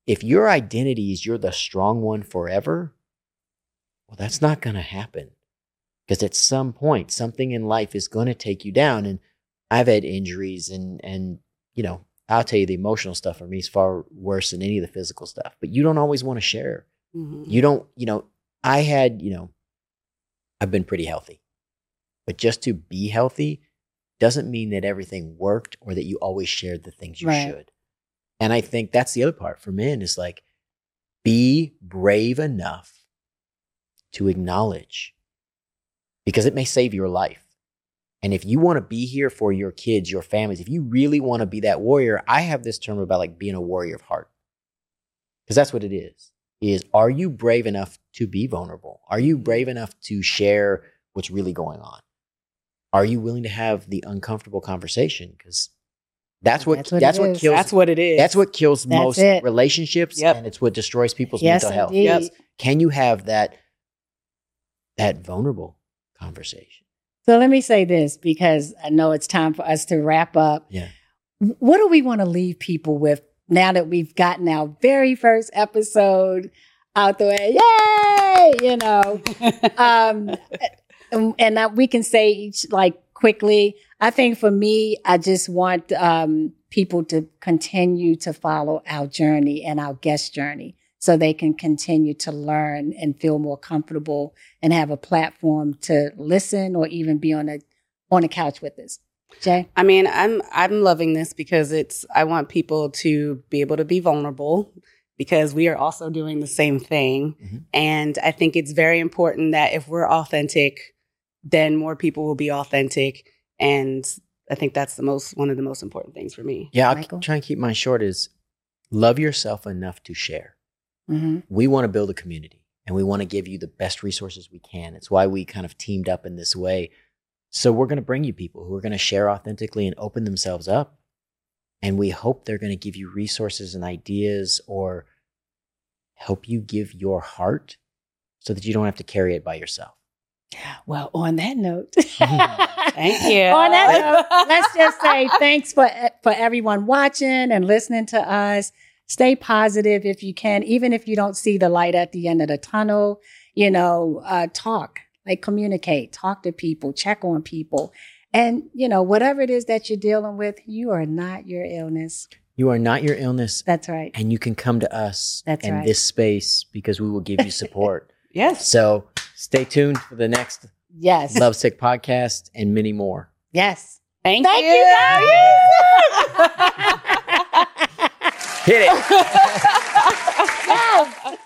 Speaker 3: if your identity is you're the strong one forever, well, that's not going to happen. Because at some point, something in life is going to take you down. And I've had injuries, and and you know, I'll tell you, the emotional stuff for me is far worse than any of the physical stuff. But you don't always want to share.
Speaker 1: Mhm.
Speaker 3: You don't, you know, I had, you know, I've been pretty healthy, but just to be healthy doesn't mean that everything worked or that you always shared the things you
Speaker 2: Right.
Speaker 3: should. And I think that's the other part for men is like, be brave enough to acknowledge because it may save your life. And if you want to be here for your kids, your families, if you really want to be that warrior, I have this term about like being a warrior of heart. Because that's what it is. Is are you brave enough to be vulnerable? Are you mm-hmm. brave enough to share what's really going on? Are you willing to have the uncomfortable conversation? Because that's what
Speaker 2: That's what
Speaker 3: that's what
Speaker 2: is.
Speaker 3: kills
Speaker 1: That's what it is.
Speaker 3: that's what kills
Speaker 2: That's
Speaker 3: most
Speaker 2: it.
Speaker 3: relationships
Speaker 1: Yep.
Speaker 3: and it's what destroys people's
Speaker 2: Yes,
Speaker 3: mental health.
Speaker 2: indeed.
Speaker 1: Yep.
Speaker 3: Can you have that that vulnerable conversation?
Speaker 2: So let me say this because I know it's time for us to wrap up.
Speaker 3: Yeah.
Speaker 2: What do we want to leave people with now that we've gotten our very first episode out the way? Yay! You know, *laughs* um, and that we can say each like quickly. I think for me, I just want um, people to continue to follow our journey and our guest journey so they can continue to learn and feel more comfortable and have a platform to listen or even be on a on a couch with us. Jay?
Speaker 1: I mean, I'm I'm loving this because it's I want people to be able to be vulnerable because we are also doing the same thing.
Speaker 3: Mhm.
Speaker 1: And I think it's very important that if we're authentic, then more people will be authentic. And I think that's the most one of the most important things for me.
Speaker 3: Yeah, I'll
Speaker 2: Michael?
Speaker 3: try and keep mine short. Is love yourself enough to share.
Speaker 2: Mm-hmm.
Speaker 3: We want to build a community and we want to give you the best resources we can. It's why we kind of teamed up in this way. So we're going to bring you people who are going to share authentically and open themselves up. And we hope they're going to give you resources and ideas or help you give your heart so that you don't have to carry it by yourself.
Speaker 2: Well, on that note, *laughs*
Speaker 1: Thank you. *laughs*
Speaker 2: on that note, *laughs* let's just say thanks for for everyone watching and listening to us. Stay positive if you can, even if you don't see the light at the end of the tunnel. You know, uh, talk, like communicate, talk to people, check on people, and you know whatever it is that you're dealing with, you are not your illness.
Speaker 3: You are not your illness
Speaker 2: That's right.
Speaker 3: and you can come to us
Speaker 2: That's
Speaker 3: in
Speaker 2: right.
Speaker 3: this space because we will give you support. *laughs*
Speaker 1: Yes.
Speaker 3: so stay tuned for the next
Speaker 2: Yes.
Speaker 3: Love Sick podcast and many more.
Speaker 2: Yes.
Speaker 1: Thank, you.
Speaker 2: Thank
Speaker 1: you.
Speaker 2: you, guys. *laughs*
Speaker 3: Hit it. *laughs*
Speaker 2: yes.